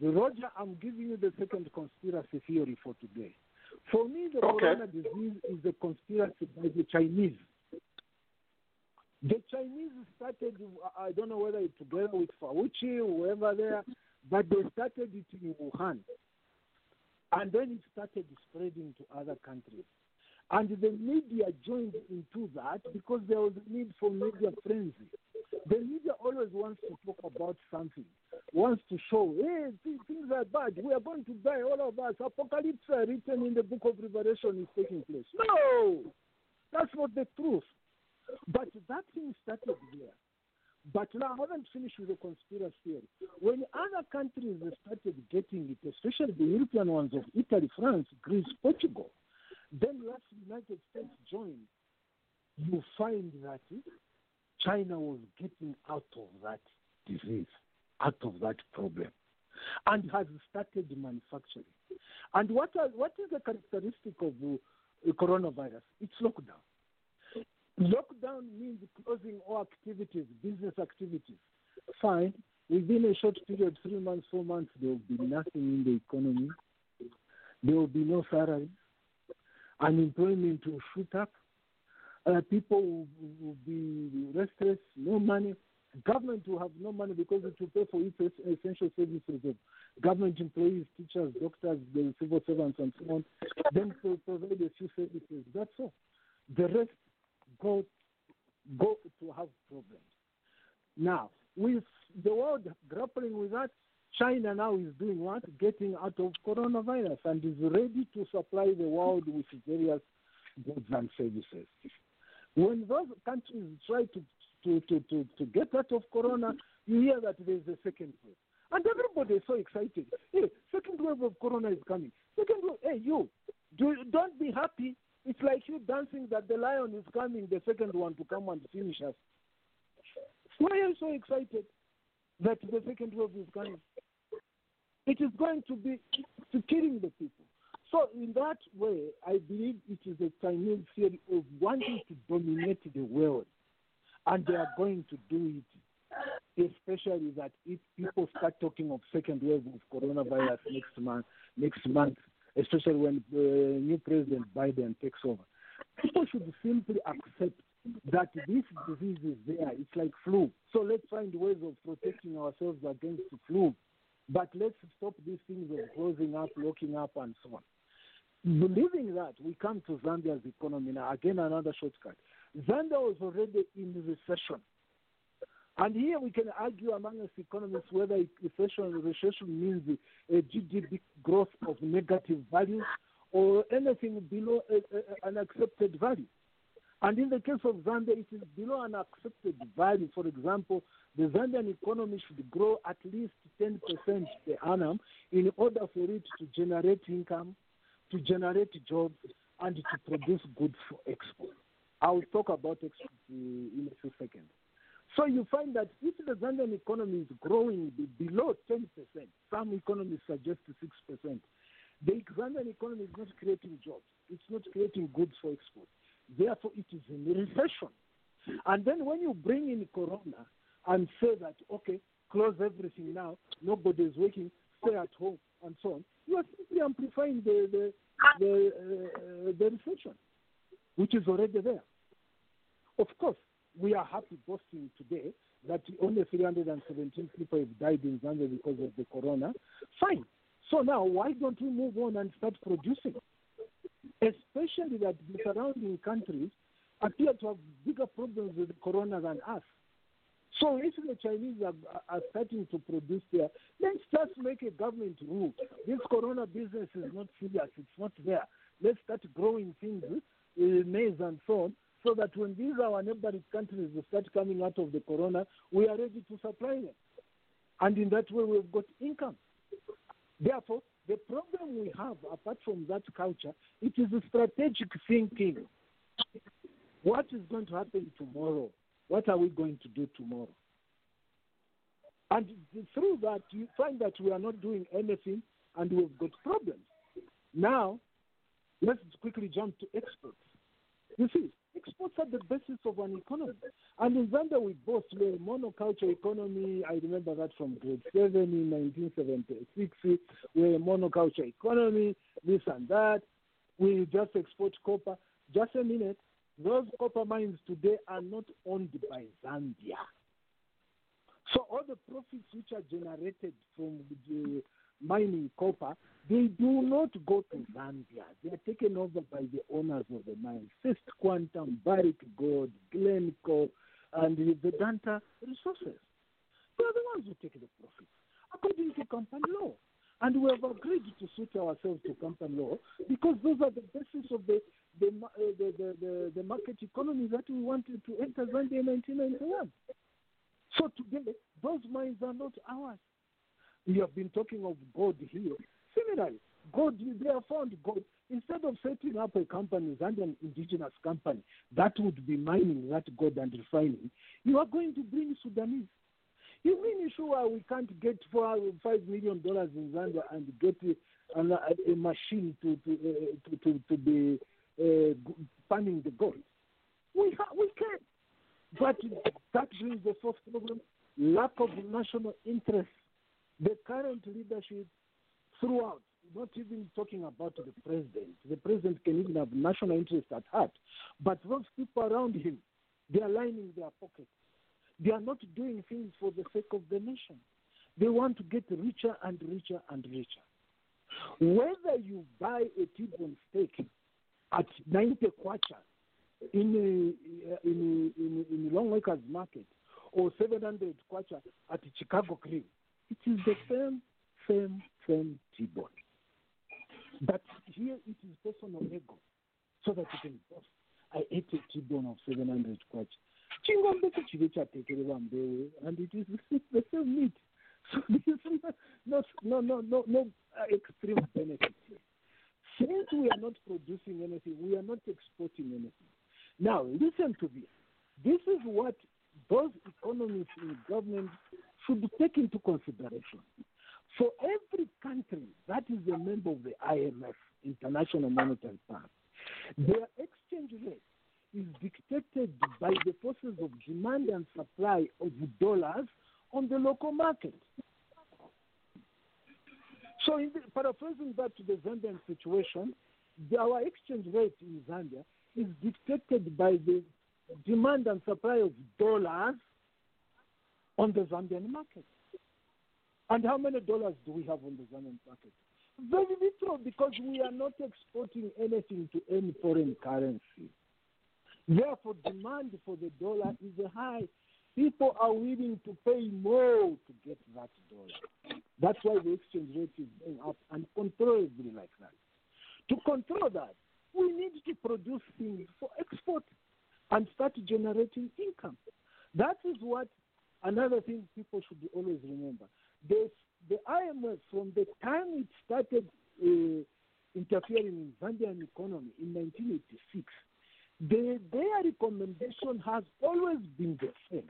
the Roger, I'm giving you the second conspiracy theory for today. For me, the Okay. corona disease is a conspiracy by the Chinese. The Chinese started, I don't know whether it's together with Fauci or whoever there, but they started it in Wuhan. And then it started spreading to other countries. And the media joined into that because there was a need for media frenzy. The media always wants to talk about something, wants to show, hey, th- things are bad. We are going to die, all of us. Apocalypse written in the book of Revelation is taking place. No, that's not the truth. But that thing started here. But now I haven't finished with the conspiracy theory. When other countries started getting it, especially the European ones of Italy, France, Greece, Portugal, then last United States joined, you find that China was getting out of that disease, out of that problem, and has started manufacturing. And what are, what is the characteristic of uh, coronavirus? It's lockdown. Lockdown means closing all activities, business activities. Fine. Within a short period, three months, four months, there will be nothing in the economy. There will be no salaries. Unemployment will shoot up. Uh, people will, will be restless, no money. Government will have no money because it will pay for its essential services of government employees, teachers, doctors, the civil servants, and so on. Then to provide a few services. That's all. The rest go go to have problems. Now, with the world grappling with that, China now is doing what? Getting out of coronavirus and is ready to supply the world with various goods and services. When those countries try to, to, to, to, to get out of corona, you hear that there's a second wave. And everybody is so excited. Hey, second wave of corona is coming. Second wave, hey, you, do, don't be happy. It's like you dancing that the lion is coming, the second one to come and finish us. Why are you so excited that the second wave is coming? It is going to be to killing the people. So in that way, I believe it is a Chinese theory of wanting to dominate the world, and they are going to do it. Especially that if people start talking of second wave of coronavirus next month, next month, especially when the new President Biden takes over, people should simply accept that this disease is there. It's like flu. So let's find ways of protecting ourselves against the flu. But let's stop these things of closing up, locking up, and so on. Believing that, we come to Zambia's economy now. Again, another shortcut. Zambia was already in recession. And here we can argue among us economists whether recession, recession means a GDP growth of negative values or anything below an accepted value. And in the case of Zambia, it is below an accepted value. For example, the Zambian economy should grow at least 10% per annum in order for it to generate income, to generate jobs, and to produce goods for export. I'll talk about export in a few seconds. So you find that if the Zambian economy is growing below 10%, some economists suggest 6%, the Zambian economy is not creating jobs. It's not creating goods for export. Therefore, it is in recession. And then when you bring in Corona and say that, okay, close everything now, nobody is working, stay at home, and so on, you are simply amplifying the, the, the, uh, the recession, which is already there. Of course, we are happy boasting today that only 317 people have died in Zambia because of the corona. Fine. So now, why don't we move on and start producing? Especially that the surrounding countries appear to have bigger problems with corona than us. So if the Chinese are, are starting to produce there, let's just make a government rule. This corona business is not serious. It's not there. Let's start growing things, Eh, maize and so on, so that when these our neighboring countries start coming out of the corona, we are ready to supply them. And in that way, we've got income. Therefore, the problem we have, apart from that culture, it is a strategic thinking. What is going to happen tomorrow? What are we going to do tomorrow? And through that, you find that we are not doing anything and we've got problems. Now, let's quickly jump to exports. You see, exports are the basis of an economy. And in Zambia, we boast we're a monoculture economy. I remember that from grade 7 in 1976. We're a monoculture economy, this and that. We just export copper. Just a minute. Those copper mines today are not owned by Zambia. So all the profits which are generated from the mining copper, they do not go to Zambia. They are taken over by the owners of the mines. First Quantum, Barrick Gold, Glencore, and the Vedanta Resources. They are the ones who take the profit, according to company law. And we have agreed to suit ourselves to company law because those are the basis of the the, uh, the, the, the, the market economy that we wanted to enter Zambia in 1991. So today, those mines are not ours. We have been talking of gold here. Similarly, gold, they have found gold. Instead of setting up a company, Zambian indigenous company, that would be mining that gold and refining, you are going to bring Sudanese. You mean sure we can't get four, five million dollars in Zambia and get a, a, a machine to to, uh, to to to be uh, the gold. We ha- we can, but that brings the first problem: lack of national interest. The current leadership throughout, not even talking about the president. The president can even have national interest at heart, but those people around him, they are lining their pockets. They are not doing things for the sake of the nation. They want to get richer and richer and richer. Whether you buy a T-bone steak at 90 kwacha in in in, in a Longacres market or 700 kwacha at Chicago Cream, it is the same, same, same T-bone. But here it is personal ego, so that you can boast. I ate a T-bone of 700 kwacha. chingombe chichive chatekereva mbeu and it is the same meat so this is not, no, no, no, no uh, extreme benefit. Since we are not producing anything, we are not exporting anything. Now, listen to this. This is what those economists in government should take into consideration. For every country that is a member of the IMF, International Monetary Fund, their exchange rate is dictated by the forces of demand and supply of dollars on the local market. So, in the, paraphrasing that to the Zambian situation, the, our exchange rate in Zambia is dictated by the demand and supply of dollars on the Zambian market. And how many dollars do we have on the Zambian market? Very little because we are not exporting anything to any foreign currency. Therefore, demand for the dollar is high. People are willing to pay more to get that dollar. That's why the exchange rate is going up uncontrollably like that. To control that, we need to produce things for export and start generating income. That is what another thing people should always remember. The, the IMF, from the time it started uh, interfering in Zambian economy in 1986, the, their recommendation has always been the same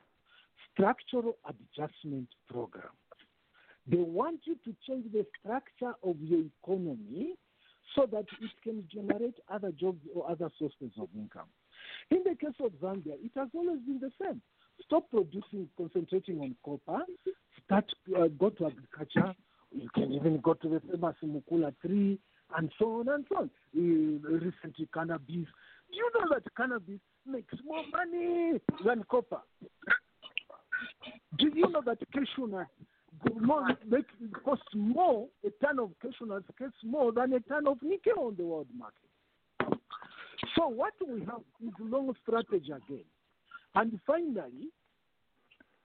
structural adjustment program. They want you to change the structure of your economy so that it can generate other jobs or other sources of income. In the case of Zambia, it has always been the same. Stop producing, concentrating on copper, start, uh, go to agriculture. You can even go to the famous Mukula tree and so on and so on. Uh, recently, cannabis. Do you know that cannabis makes more money than copper? Do you know that cashew nut more, make, costs more, a ton of cashew nuts costs more than a ton of nickel on the world market? So what we have is long strategy again. And finally,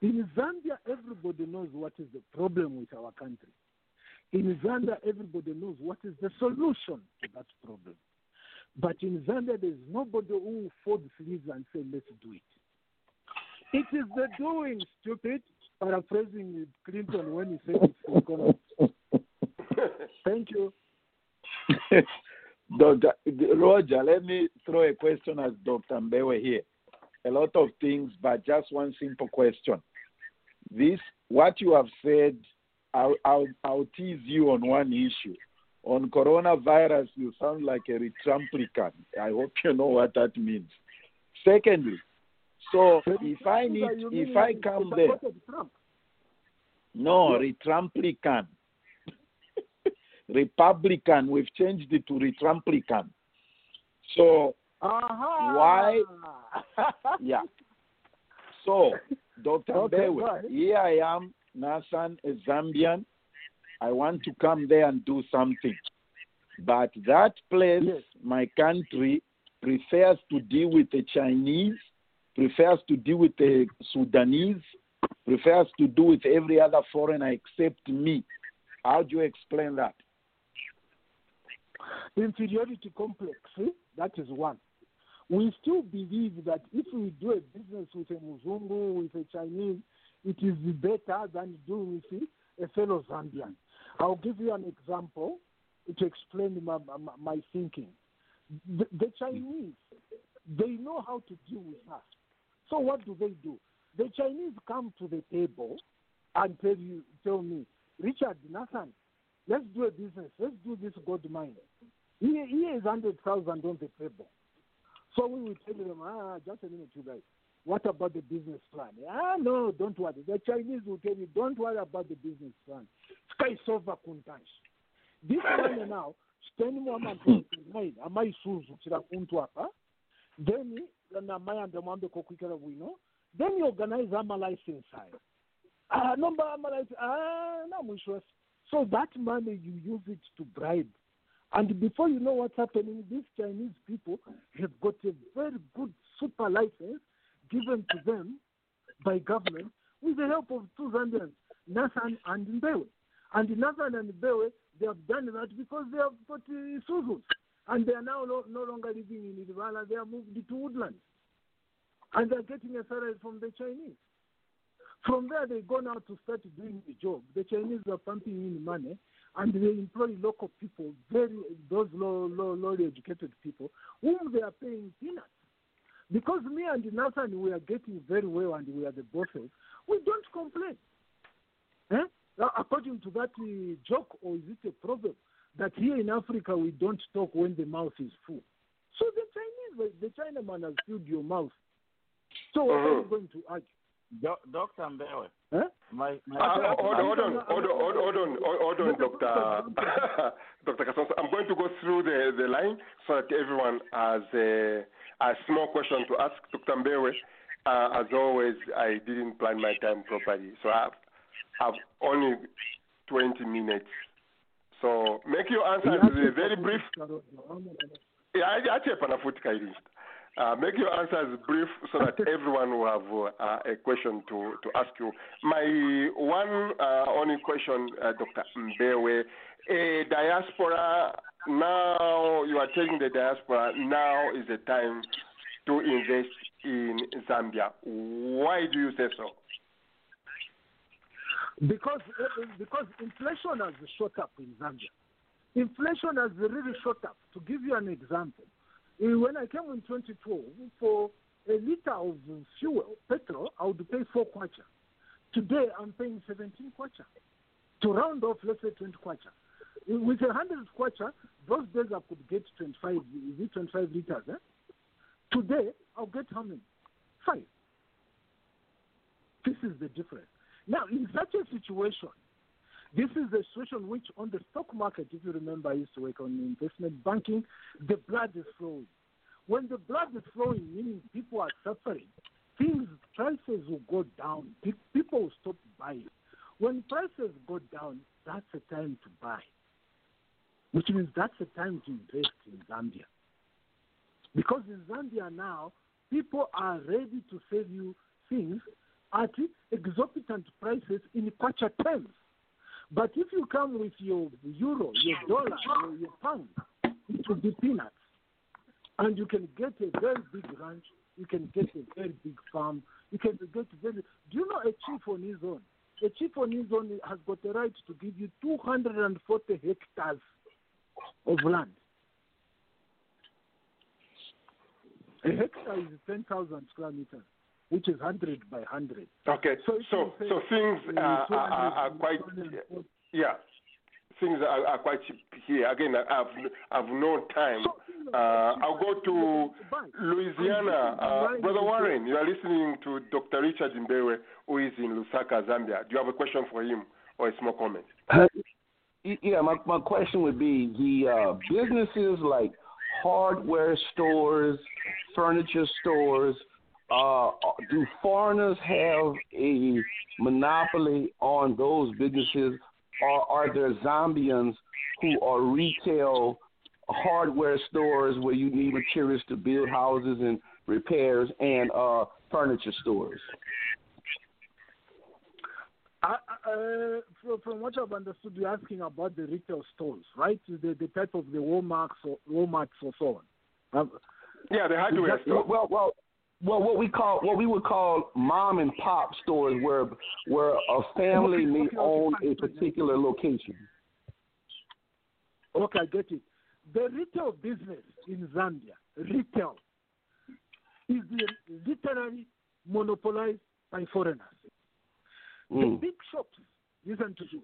in Zambia, everybody knows what is the problem with our country. In Zambia, everybody knows what is the solution to that problem. But in Zambia, there's nobody who will fold sleeves and say, let's do it. It is the doing, stupid, paraphrasing Clinton when he said it's economics. Thank you. Dr. Roger, let me throw a question at Dr. Mbewe here. A lot of things, but just one simple question. This, what you have said, I'll, I'll, I'll tease you on one issue. On coronavirus, you sound like a Trumplican. I hope you know what that means. Secondly, so if I need, if I come there, no, Retrumplican. Republican, we've changed it to Retrumplican. So uh-huh. why? yeah. So, Dr. Okay, Bewe, here I am, Nathan, a Zambian. I want to come there and do something. But that place, Yes. my country, prefers to deal with the Chinese, prefers to deal with the Sudanese, prefers to do with every other foreigner except me. How do you explain that? inferiority complex. eh? That is one. We still believe that if we do a business with a Muzungu, with a Chinese, it is better than doing with a fellow Zambian. I'll give you an example to explain my, my, my thinking. The, the Chinese, they know how to deal with us. So what do they do? The Chinese come to the table and tell you, tell me, Richard Nathan, let's do a business. Let's do this gold mine. Here, here is hundred thousand on the table. So we will tell them, ah, just a minute, you guys. What about the business plan? Ah, no, don't worry. The Chinese will tell you, don't worry about the business plan. Sky over kuntanshi. This one now, spend more money nine. amaisuzu chira kuntu apa. Then namaya ndamwambe kokwikira bwino. Then you organize ama license hire. Ah, license. Ah. So that money you use it to bribe and before you know what's happening, these Chinese people have got a very good super license given to them by government with the help of two Zambians, Nathan and Mbewe. And Nathan and Mbewe, they have done that because they have got uh, Suzus. And they are now no, no longer living in Ilvala, they are moved to woodlands. and they're getting a salary from the Chinese. From there, they go now to start doing the job. The Chinese are pumping in money, and they employ local people, very those low, low, lowly educated people, whom they are paying peanuts. Because me and Nathan, we are getting very well, and we are the bosses. We don't complain. Eh? Uh, According to that uh, joke, or is it a proverb that here in Africa we don't talk when the mouth is full? So the Chinese, the Chinaman has filled your mouth. So what are you going to argue? Do- Dr. Mbewe, Huh? my, my Uh, hold on, hold on, hold on, hold on, hold on, hold on, Doctor Doctor Kasonso. I'm going to go through the, the line so that everyone has a, a small question to ask Dr. Mbewe. Uh, as always, I didn't plan my time properly, so I have, have only 20 minutes. So make your answers very brief. Yeah, I- ache panafutika ili uh, make your answers brief so that everyone will have uh, a question to, to ask you. My one uh, only question, uh, Dr. Mbewe, a diaspora, now you are telling the diaspora now is the time to invest in Zambia. Why do you say so? Because uh, because inflation has shot up in Zambia. Inflation has really shot up. To give you an example, uh, when I came in 2012, for a liter of fuel, petrol, I would pay four kwacha. Today, I'm paying 17 kwacha. To round off, let's say 20 kwacha. Uh, With a 100 kwacha, those days I could get 25, 25 liters. Eh? Today, I'll get how many? Five. This is the difference. Now, in such a situation, this is the situation which, on the stock market, if you remember, I used to work on investment banking, the blood is flowing. When the blood is flowing, meaning people are suffering, things, prices will go down. People will stop buying. When prices go down, that's the time to buy, which means that's the time to invest in Zambia. Because in Zambia now, people are ready to sell you things at exorbitant prices in kwacha terms. But if you come with your euro, your dollar, your, your pound, it will be peanuts. And you can get a very big ranch, you can get a very big farm, you can get very. Do you know a chief on his own? A chief on his own has got the right to give you 240 hectares of land. A hectare is 10,000 square meters, which is 100 by 100. Okay, so so, say, things uh, are, are, 200 are are quite yeah, things are, are quite cheap here. Again, I've I've no time. Uh, I'll go to Louisiana. Uh, Brother Warren, you are listening to Dr. Richard Mbewe, who is in Lusaka, Zambia. Do you have a question for him or a small comment? Y- Yeah, my my question would be the uh, businesses like hardware stores, furniture stores. Uh, do foreigners have a monopoly on those businesses, or are there Zambians who are retail hardware stores where you need materials to build houses and repairs, and uh, furniture stores? Uh, uh, from, from what I've understood, you're asking about the retail stores, right? The, the type of the Walmarts or Walmarts or so on. Um, yeah, the hardware Well, well, well, well, what we call what we would call mom and pop stores, where where a family may own a particular location. Okay, I get it. The retail business in Zambia, retail, is literally monopolized by foreigners. The Mm. big shops, listen to this.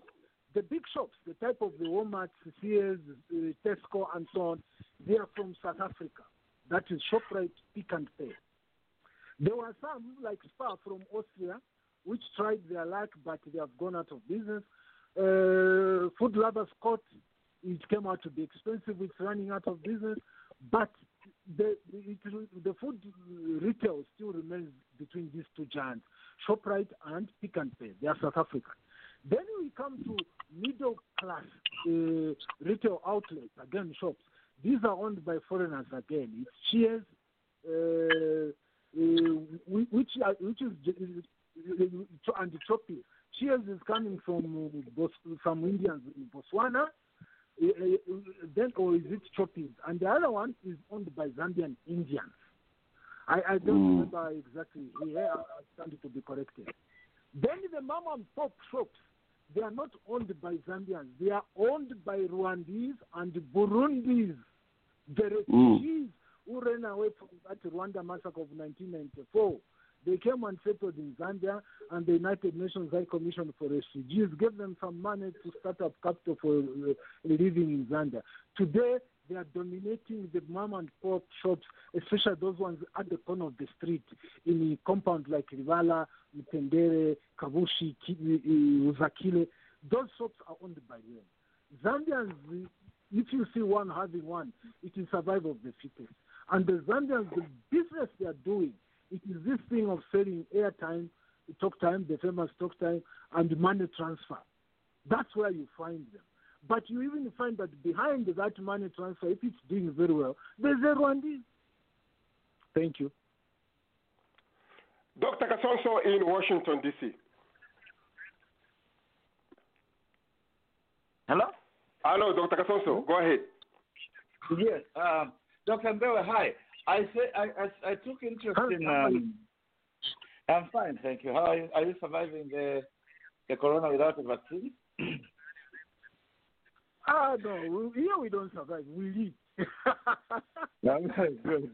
The big shops, the type of the Walmart, Sears, uh, Tesco, and so on, they are from South Africa. That is ShopRite, Pick n Pay. There were some, like Spar from Austria, which tried their luck, but they have gone out of business. Uh, Food Lovers Court, it came out to be expensive. It's running out of business. But the, it, the food retail still remains between these two giants, ShopRite and Pick n Pay. They are South African. Then we come to middle class uh, retail outlets, again shops. These are owned by foreigners again. It's Cheers, uh, which are, which is uh, and Ethiopia. Cheers is coming from uh, from Indians in Botswana. Uh, uh, then or is it Choppies? And the other one is owned by Zambian Indians. I, I don't Mm. remember exactly here. I, I stand to be corrected. Then the mom and pop shops, they are not owned by Zambians. They are owned by Rwandese and Burundis. The refugees who ran away from that Rwanda massacre of 1994. They came and settled in Zambia, and the United Nations High Commission for Refugees gave them some money to start up capital for uh, living in Zambia. Today, they are dominating the mom and pop shops, especially those ones at the corner of the street in compound like Rivala, Mtendere, Kabushi, uh, Uzakile. Those shops are owned by them. Zambians, if you see one having one, it is survival of the fittest. And the Zambians, the business they are doing, it is this thing of selling airtime, talk time, the famous talk time, and money transfer. That's where you find them. But you even find that behind that money transfer, if it's doing very well, there's a Rwandese. Thank you. Dr. Kasonso in Washington, D.C. Hello? Hello, Dr. Kasonso. Go ahead. Yes, um, Dr. Mbewe, hi. I say I, I, I took interest in. Um, I'm fine, thank you. How are you? Are you surviving the the corona without a vaccine? Ah, no, we- here we don't survive, we live. good, good.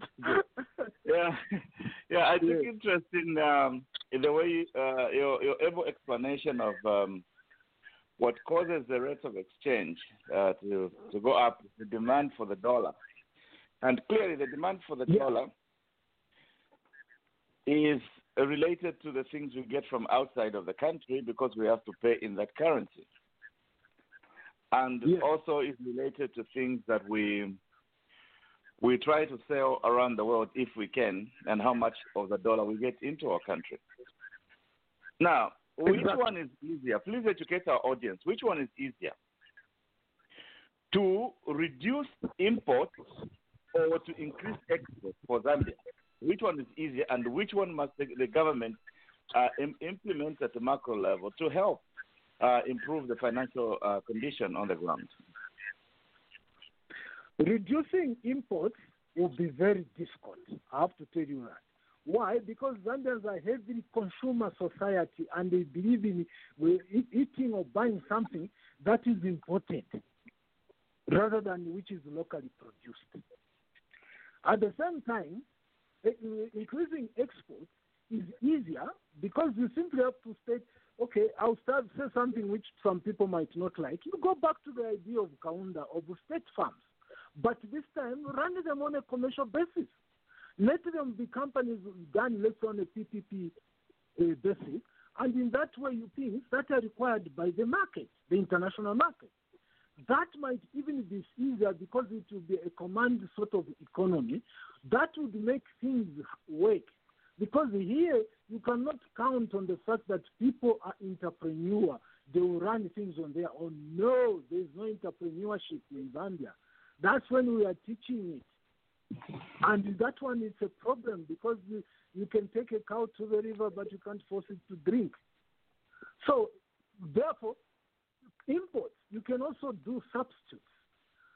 Yeah, yeah. I took interest in um, in the way uh, your your able explanation of um, what causes the rate of exchange uh, to to go up, the demand for the dollar, and clearly the demand for the dollar is related to the things we get from outside of the country because we have to pay in that currency, and also is related to things that we we try to sell around the world if we can, and how much of the dollar we get into our country. Now, which Exactly. one is easier? Please educate our audience. Which one is easier? To reduce imports or to increase exports for Zambia? Which one is easier, and which one must the, government uh, im- implement at the macro level to help uh, improve the financial uh, condition on the ground? Reducing imports will be very difficult. I have to tell you that. Why? Because Zambians are heavily consumer society and they believe in eating or buying something that is imported rather than which is locally produced. At the same time, increasing exports is easier because you simply have to state, okay, I'll start say something which some people might not like. You go back to the idea of Kaunda of state farms, but this time run them on a commercial basis. Let them be companies done, let's on a PPP uh, basis, and in that way, you things that are required by the market, the international market. That might even be easier because it will be a command sort of economy. That would make things work. Because here, you cannot count on the fact that people are entrepreneur. They will run things on their own. No, there is no entrepreneurship in Zambia. That's when we are teaching it. And that one is a problem because you, you can take a cow to the river, but you can't force it to drink. So, therefore, imports, you can also do substitutes.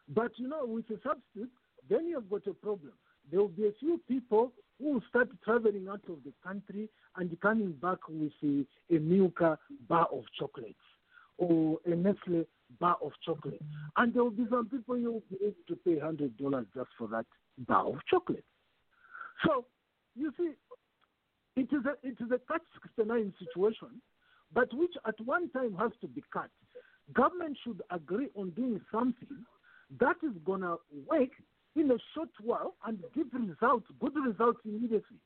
But you know, with a substitute, then you've got a problem. There will be a few people who will start traveling out of the country and coming back with a, a Milka bar of chocolates or a Nestle bar of chocolate. And there will be some people who will be able to pay $100 just for that bar of chocolate. So, you see, it is a, it is a catch 69 situation, but which at one time has to be cut. Government should agree on doing something that is going to work in a short while and give results, good results immediately.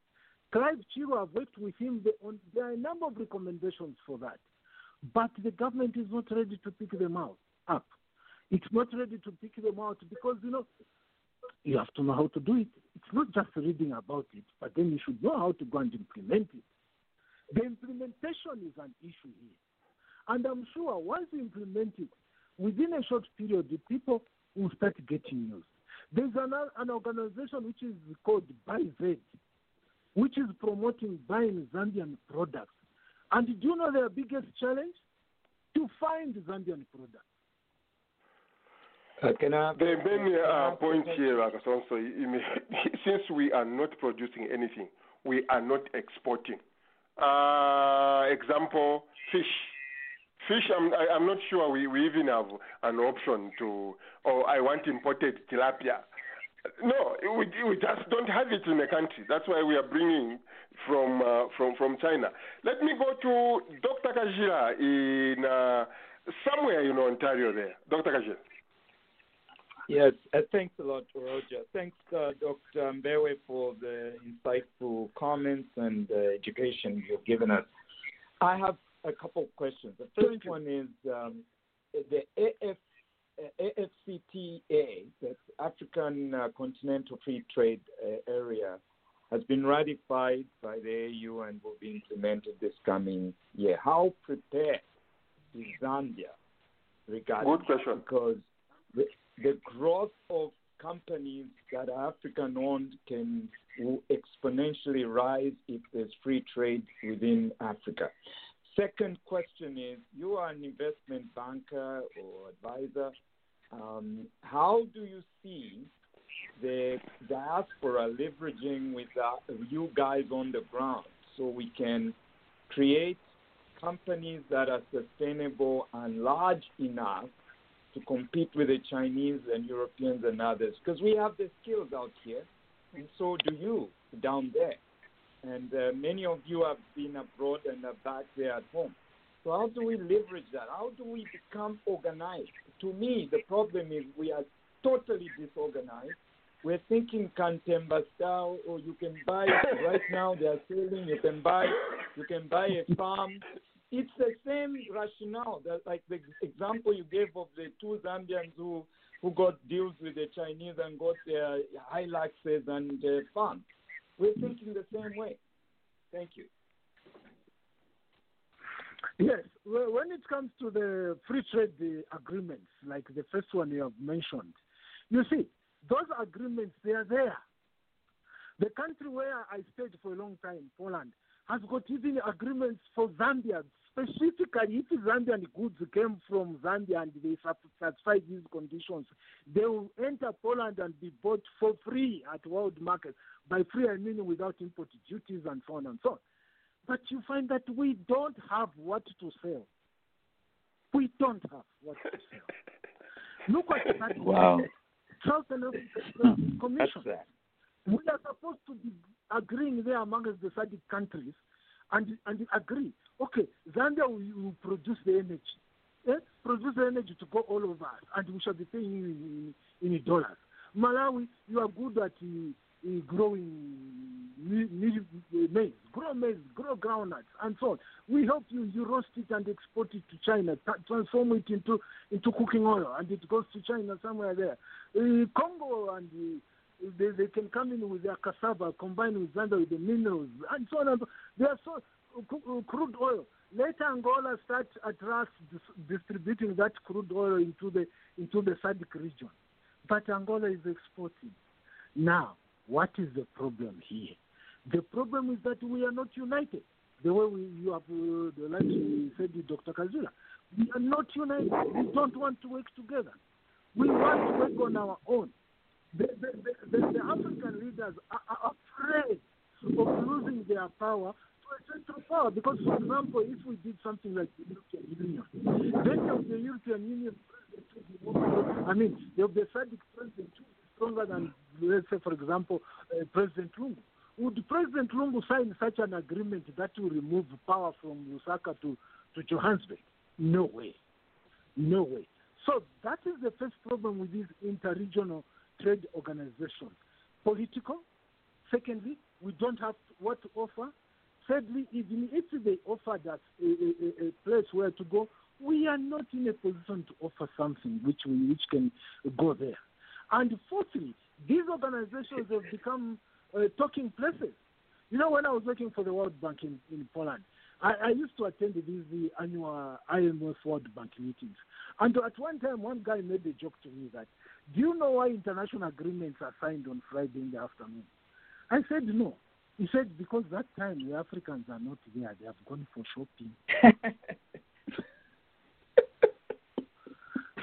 Clive Chiro, I've worked with him. There are a number of recommendations for that. But the government is not ready to pick them out up. It's not ready to pick them out because, you know, you have to know how to do it. It's not just reading about it, but then you should know how to go and implement it. The implementation is an issue here. And I'm sure once you implement it, within a short period, the people will start getting used. There's an, an organization which is called Buy BuyZ, which is promoting buying Zambian products. And do you know their biggest challenge? To find Zambian products. Uh, can I? The main uh, point here, Akasonso, you since we are not producing anything, we are not exporting. Uh, example, fish. Fish, I'm, I, I'm not sure we, we even have an option to, or I want imported tilapia. No, we, we just don't have it in the country. That's why we are bringing from uh, from from China. Let me go to Dr. Kajila in uh, somewhere in Ontario. There, Dr. Kajila. Yes, uh, thanks a lot, Roger. Thanks, uh, Dr. Mbewe, for the insightful comments and uh, education you've given us. I have a couple of questions. The first one is um, the AF, AFCTA, that's African uh, Continental Free Trade uh, Area, has been ratified by the AU and will be implemented this coming year. How prepared is Zambia regarding Good question. Because the, the growth of companies that are African owned can will exponentially rise if there's free trade within Africa. Second question is you are an investment banker or advisor. Um, how do you see the diaspora leveraging with uh, you guys on the ground so we can create companies that are sustainable and large enough to compete with the Chinese and Europeans and others because we have the skills out here, and so do you down there. And uh, many of you have been abroad and are back there at home. So how do we leverage that? How do we become organized? To me, the problem is we are totally disorganized. We're thinking Kantemba style, or you can buy right now. They are selling. You can buy, you can buy a farm it's the same rationale that like the example you gave of the two Zambians who who got deals with the Chinese and got their Hiluxes and uh, farms. We're thinking the same way. Thank you. Yes, well, when it comes to the free trade agreements, like the first one you have mentioned, you see, those agreements, they are there. The country where I stayed for a long time, Poland, has got even agreements for Zambia, specifically if Zambian goods came from Zambia and they sat- satisfy these conditions, they will enter Poland and be bought for free at world market. By free, I mean without import duties and so on and so on. But you find that we don't have what to sell. We don't have what to sell. Look at that. Wow. Southern African Commission. That. We are supposed to be agreeing there amongst the SADC countries and, and agree. Okay, Zambia will, will produce the energy. Eh? Produce the energy to go all over us, and we shall be paying you in, in, in dollars. Malawi, you are good at uh, growing maize, grow maize, grow groundnuts, and so on. We help you, you roast it and export it to China, transform it into, into cooking oil, and it goes to China somewhere there. Uh, Congo and uh, they, they can come in with their cassava, combine with Zambia with the minerals, and so on. And so. They are so crude oil. Later, Angola starts at distributing that crude oil into the into the SADC region, but Angola is exporting. Now, what is the problem here? The problem is that we are not united. The way we, you have, uh, the like you said, Dr. Kazula, we are not united. We don't want to work together. We want to work on our own. The, the, the, the, African leaders are, are afraid of losing their power central power. Because, for example, if we did something like the European Union, then of the European Union president I mean, the the SADC president to be stronger than, let's say, for example, uh, President Lungu. Would President Lungu sign such an agreement that will remove power from Lusaka to, to Johannesburg? No way. No way. So that is the first problem with these interregional trade organizations. Political. Secondly, we don't have what to offer. Thirdly, even if they offered us a, a, a place where to go, we are not in a position to offer something which we, which can go there. And fourthly, these organizations have become uh, talking places. You know, when I was working for the World Bank in, in Poland, I, I used to attend these the annual IMF World Bank meetings. And at one time, one guy made a joke to me that, do you know why international agreements are signed on Friday in the afternoon? I said, no. He said, because that time the Africans are not there. They have gone for shopping.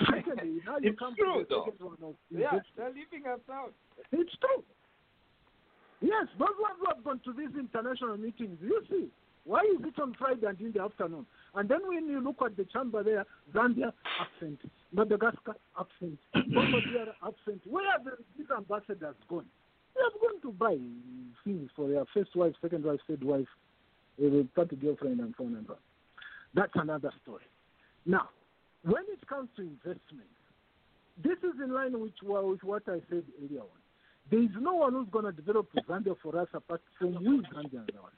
Secondly, now you It's come true, to the though. one of Yeah, they're leaving us out. It's true. Yes, those ones who have gone to these international meetings, you see, why is it on Friday and in the afternoon? And then when you look at the chamber there, Zambia absent, Madagascar absent, DR absent. Where are the, these ambassadors gone? They have to buy things for their first wife, second wife, third wife, uh, party girlfriend, and so on and so on. That's another story. Now, when it comes to investment, this is in line with, wha- with what I said earlier on. There is no one who's going to develop Zambia for us apart from we Zambians ourselves.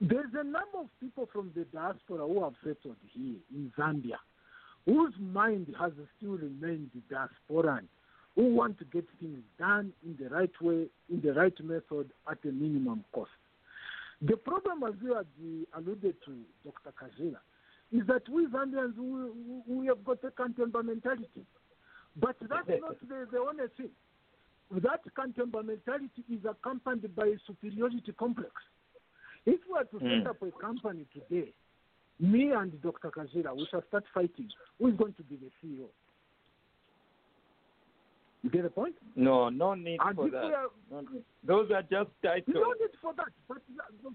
There's a number of people from the diaspora who have settled here in Zambia, whose mind has still remained diasporan, who want to get things done in the right way, in the right method, at a minimum cost. The problem, as you had alluded to, Dr. Kajila, is that we Zambians, we, we have got a Kantemba mentality. But that's not the, the only thing. That Kantemba mentality is accompanied by a superiority complex. If we are to set Mm. up a company today, me and Dr. Kajila, we shall start fighting. Who is going to be the CEO? You get the point? No, no need And for that. are, No, those are just titles. don't need for that. But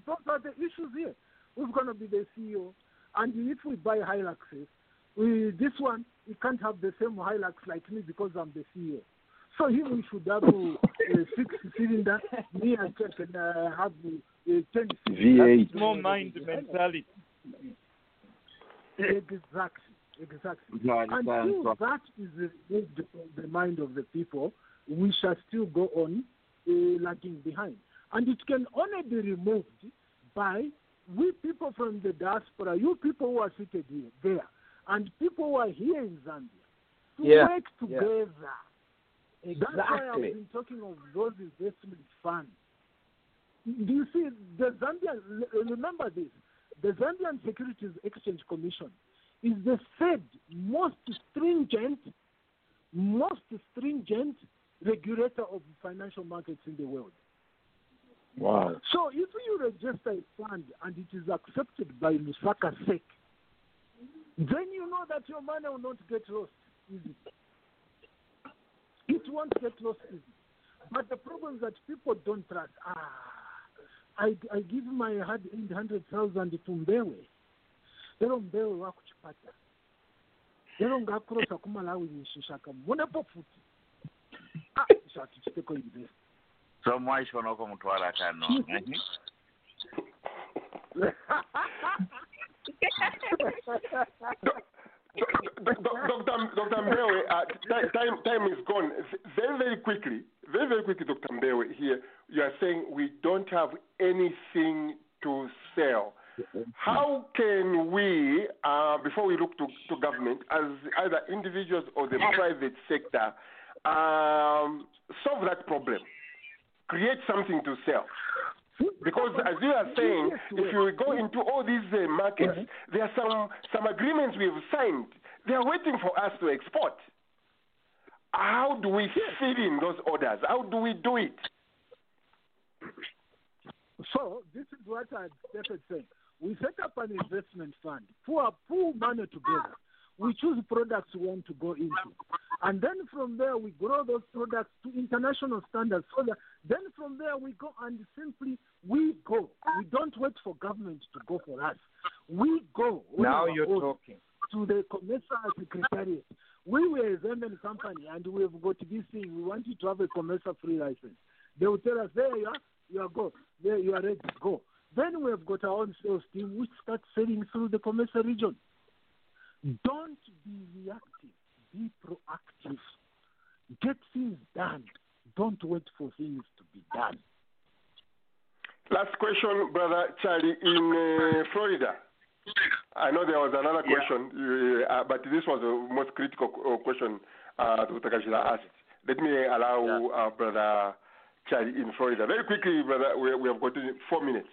those are the issues here. Who's going to be the CEO? And if we buy Hiluxes, we, this one, he can't have the same Hilux like me because I'm the CEO. So him, we should have a, a six cylinder. Me, and I can uh, have a ten V8. That's small mind mentality. Exactly, exactly. No, Until that is from the mind of the people, we shall still go on uh, lagging behind. And it can only be removed by we people from the diaspora, you people who are seated here, there, and people who are here in Zambia, to Yeah, work yeah. together. That's why I've been talking of those investment funds. Do you see the Zambian? Remember this: the Zambian Securities Exchange Commission is the third most stringent, most stringent regulator of financial markets in the world. Wow. So if you register a fund and it is accepted by Lusaka SEC, then you know that your money will not get lost easy. It won't get lost easy. But the problem is that people don't trust. Ah, I, I give my hard eight hundred thousand to Mbewe. Lero Mbewe wakuchipata. Lero ngakurosa kumalawi nishishaka. Munepo futi. Ah, shatichiteko invest. somwaishona ko kano Mhm. Dr. Dr. Mbewe, uh, time, time is gone. Very, very quickly, very, very quickly, Dr. Mbewe, here, you are saying we don't have anything to sell. How can we, uh, before we look to, to government, as either individuals or the private sector, um, solve that problem? Create something to sell. Because as you are saying, if you go into all these uh, markets, there are some, some agreements we've signed. They are waiting for us to export. How do we fit in those orders? How do we do it? So this is what I started saying. We set up an investment fund, pour pool money together. We choose products we want to go into, and then from there we grow those products to international standards. So that then from there we go and simply we go. We don't wait for government to go for us. We go. Now you're talking. to the commercial secretariat. We were a Zambian company and we have got this thing. We want you to have a commercial free license. They will tell us, there you are, you are go, there you are ready to go. Then we have got our own sales team which starts selling through the commercial region. Don't be reactive, be proactive. Get things done. Don't wait for things to be done. Last question, Brother Charlie, in uh, Florida. I know there was another question, uh, but this was the most critical uh, question uh, Dr. Kashila asked. Let me allow uh, Brother Charlie in Florida. Very quickly, brother, we, we have got four minutes.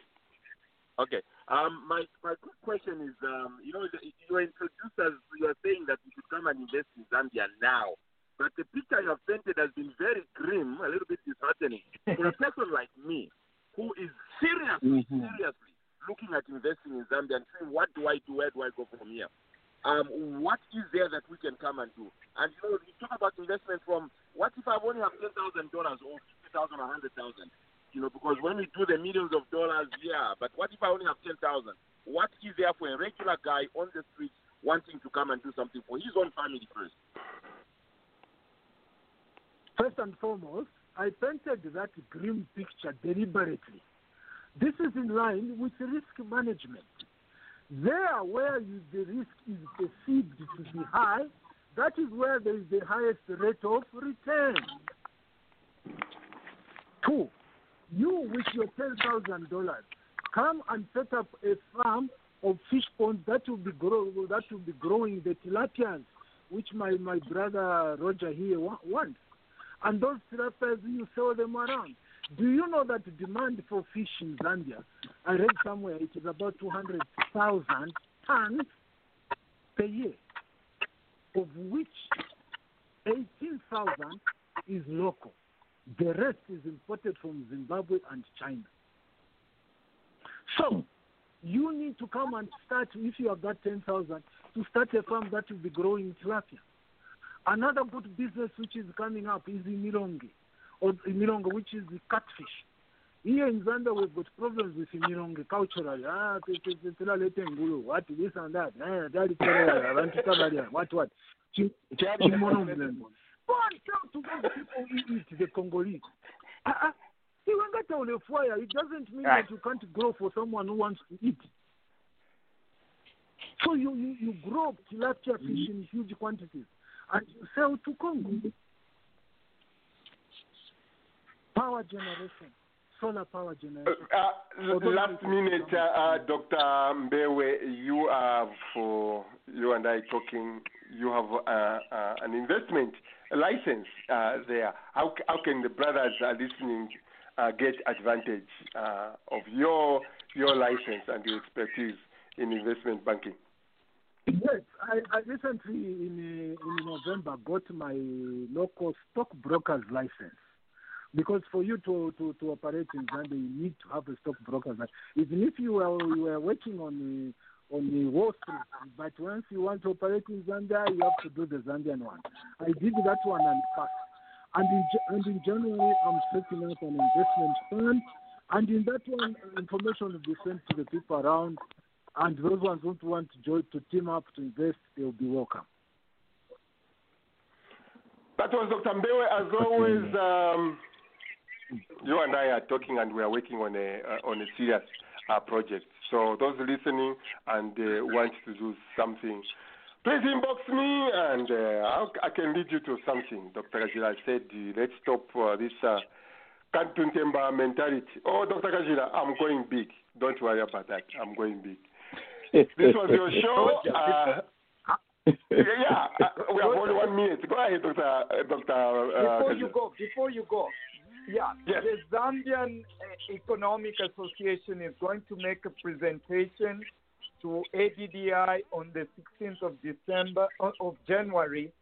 Okay. Um, my my quick question is, um, you know, the- you were introduced as you are saying that you should come and invest in Zambia now, but the picture you have painted has been very grim, a little bit disheartening for a person like me, who is seriously, Mhm. seriously looking at investing in Zambia and saying, what do I do? Where do I go from here? um, what is there that we can come and do? And you know, you talk about investment from what if I only have ten thousand dollars or fifty thousand or hundred thousand? You know, because when we do the millions of dollars, yeah, but what if I only have ten thousand? What is there for a regular guy on the street wanting to come and do something for his own family first? First and foremost, I painted that grim picture deliberately. This is in line with risk management. There, where you, the risk is perceived to be high, that is where there is the highest rate of return. Two, you with your ten thousand dollars come and set up a farm of fish ponds that will be grow that will be growing the tilapias, which my my brother Roger here wa- wants, and those tilapias you sell them around. Do you know that demand for fish in Zambia? I read somewhere it is about two hundred thousand tons per year, of which eighteen thousand is local. The rest is imported from Zimbabwe and China. So you need to come and start if you have ten thousand to start a farm that will be growing tilapia. Another good business which is coming up is in Milonge, or in Milonge, which is the catfish. Here in Zambia, we've got problems with Milonge culturally. Ah, what this and that. Eh, what what. Chi- chimono mzembe. Go and tell to those people who eat the Congolese. Ah, ah, Iwangata fire, it doesn't mean Right. that you can't grow for someone who wants to eat. So you, you, you grow tilapia fish in huge quantities and you sell to Congo. Power generation, solar power generation. Uh, l- last minute, uh, uh, Dr. Mbewe, you have, uh, you and I talking, you have uh, uh, an investment license uh, there. How, how can the brothers uh, listening uh, get advantage of your your license and your expertise in investment banking? Yes, I, I recently in in November got my local stockbroker's license. Because for you to, to, to operate in Zambia, you need to have a stockbroker's license. Even if you were, you were working on on the Wall Street, but once you want to operate in Zambia, you have to do the Zambian one. I did that one and passed. And in, Ja- and in January, I'm setting up an investment fund. And in that one, information will be sent to the people around. And those ones who want to join to team up to invest, they'll be welcome. That was Dr. Mbewe. As always, um, you and I are talking and we are working on a uh, on a serious uh, project. So those listening and uh, want to do something, please inbox me and uh, I'll, can lead you to something. Dr. Kajila said, let's stop uh, this uh, Kantuntemba mentality. Oh, Dr. Kajila, I'm going big. Don't worry about that. I'm going big. This was your show. Uh, yeah, uh, we have only one minute. Go ahead, Dr. Uh, Dr. Uh, before you go, before you go, yeah, Yes. the Zambian uh, Economic Association is going to make a presentation to ADDI on the 16th of December of January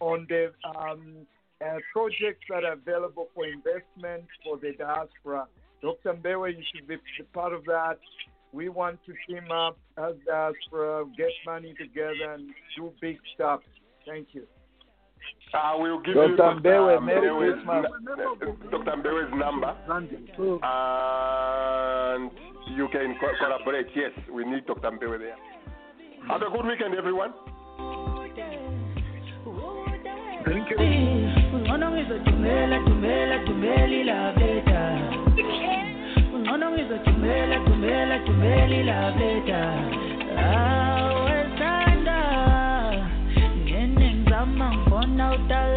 on the um, uh, projects that are available for investment for the diaspora. Dr. Mbewe, you should be part of that. We want to team up as diaspora, get money together, and do big stuff. Thank you. Ah, I will give Dr. you Dr. Mbewe, Merry Mbewe's, Christmas. Dr. Mbewe's number, and you can co- collaborate. Yes, we need Dr. Mbewe there. Have a good weekend, everyone. Thank Ungono ngifona udala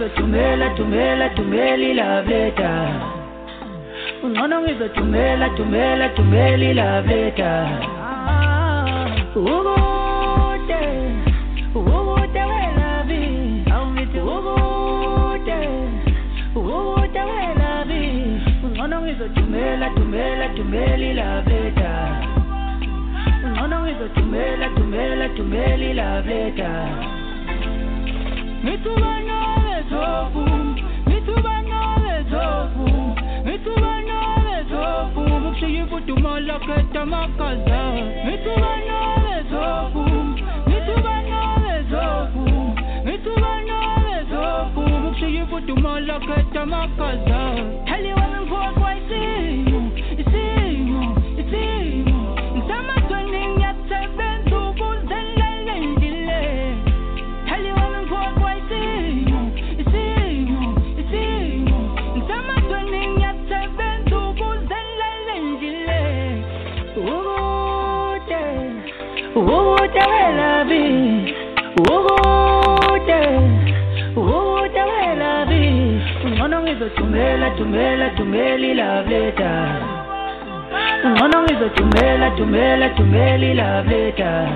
ngizothumela thumela thumela ilove letter ungcono ngizothumela thumela thumela ilove letter ukude ukude welavi awungithi ukude ukude welavi ungcono ngizothumela thumela thumela ilove letter ungcono ngizothumela thumela thumela ilove letter Mitubanobe tofu, mitubanobe tofu, mitubanobe tofu, bukushiya ifudumala keta makaza. Mitubanobe tofu, mitubanobe tofu, mitubanobe tofu, ngizodumela dumela dumela ilove letter. Ngcono ngizodumela dumela dumela ilove letter.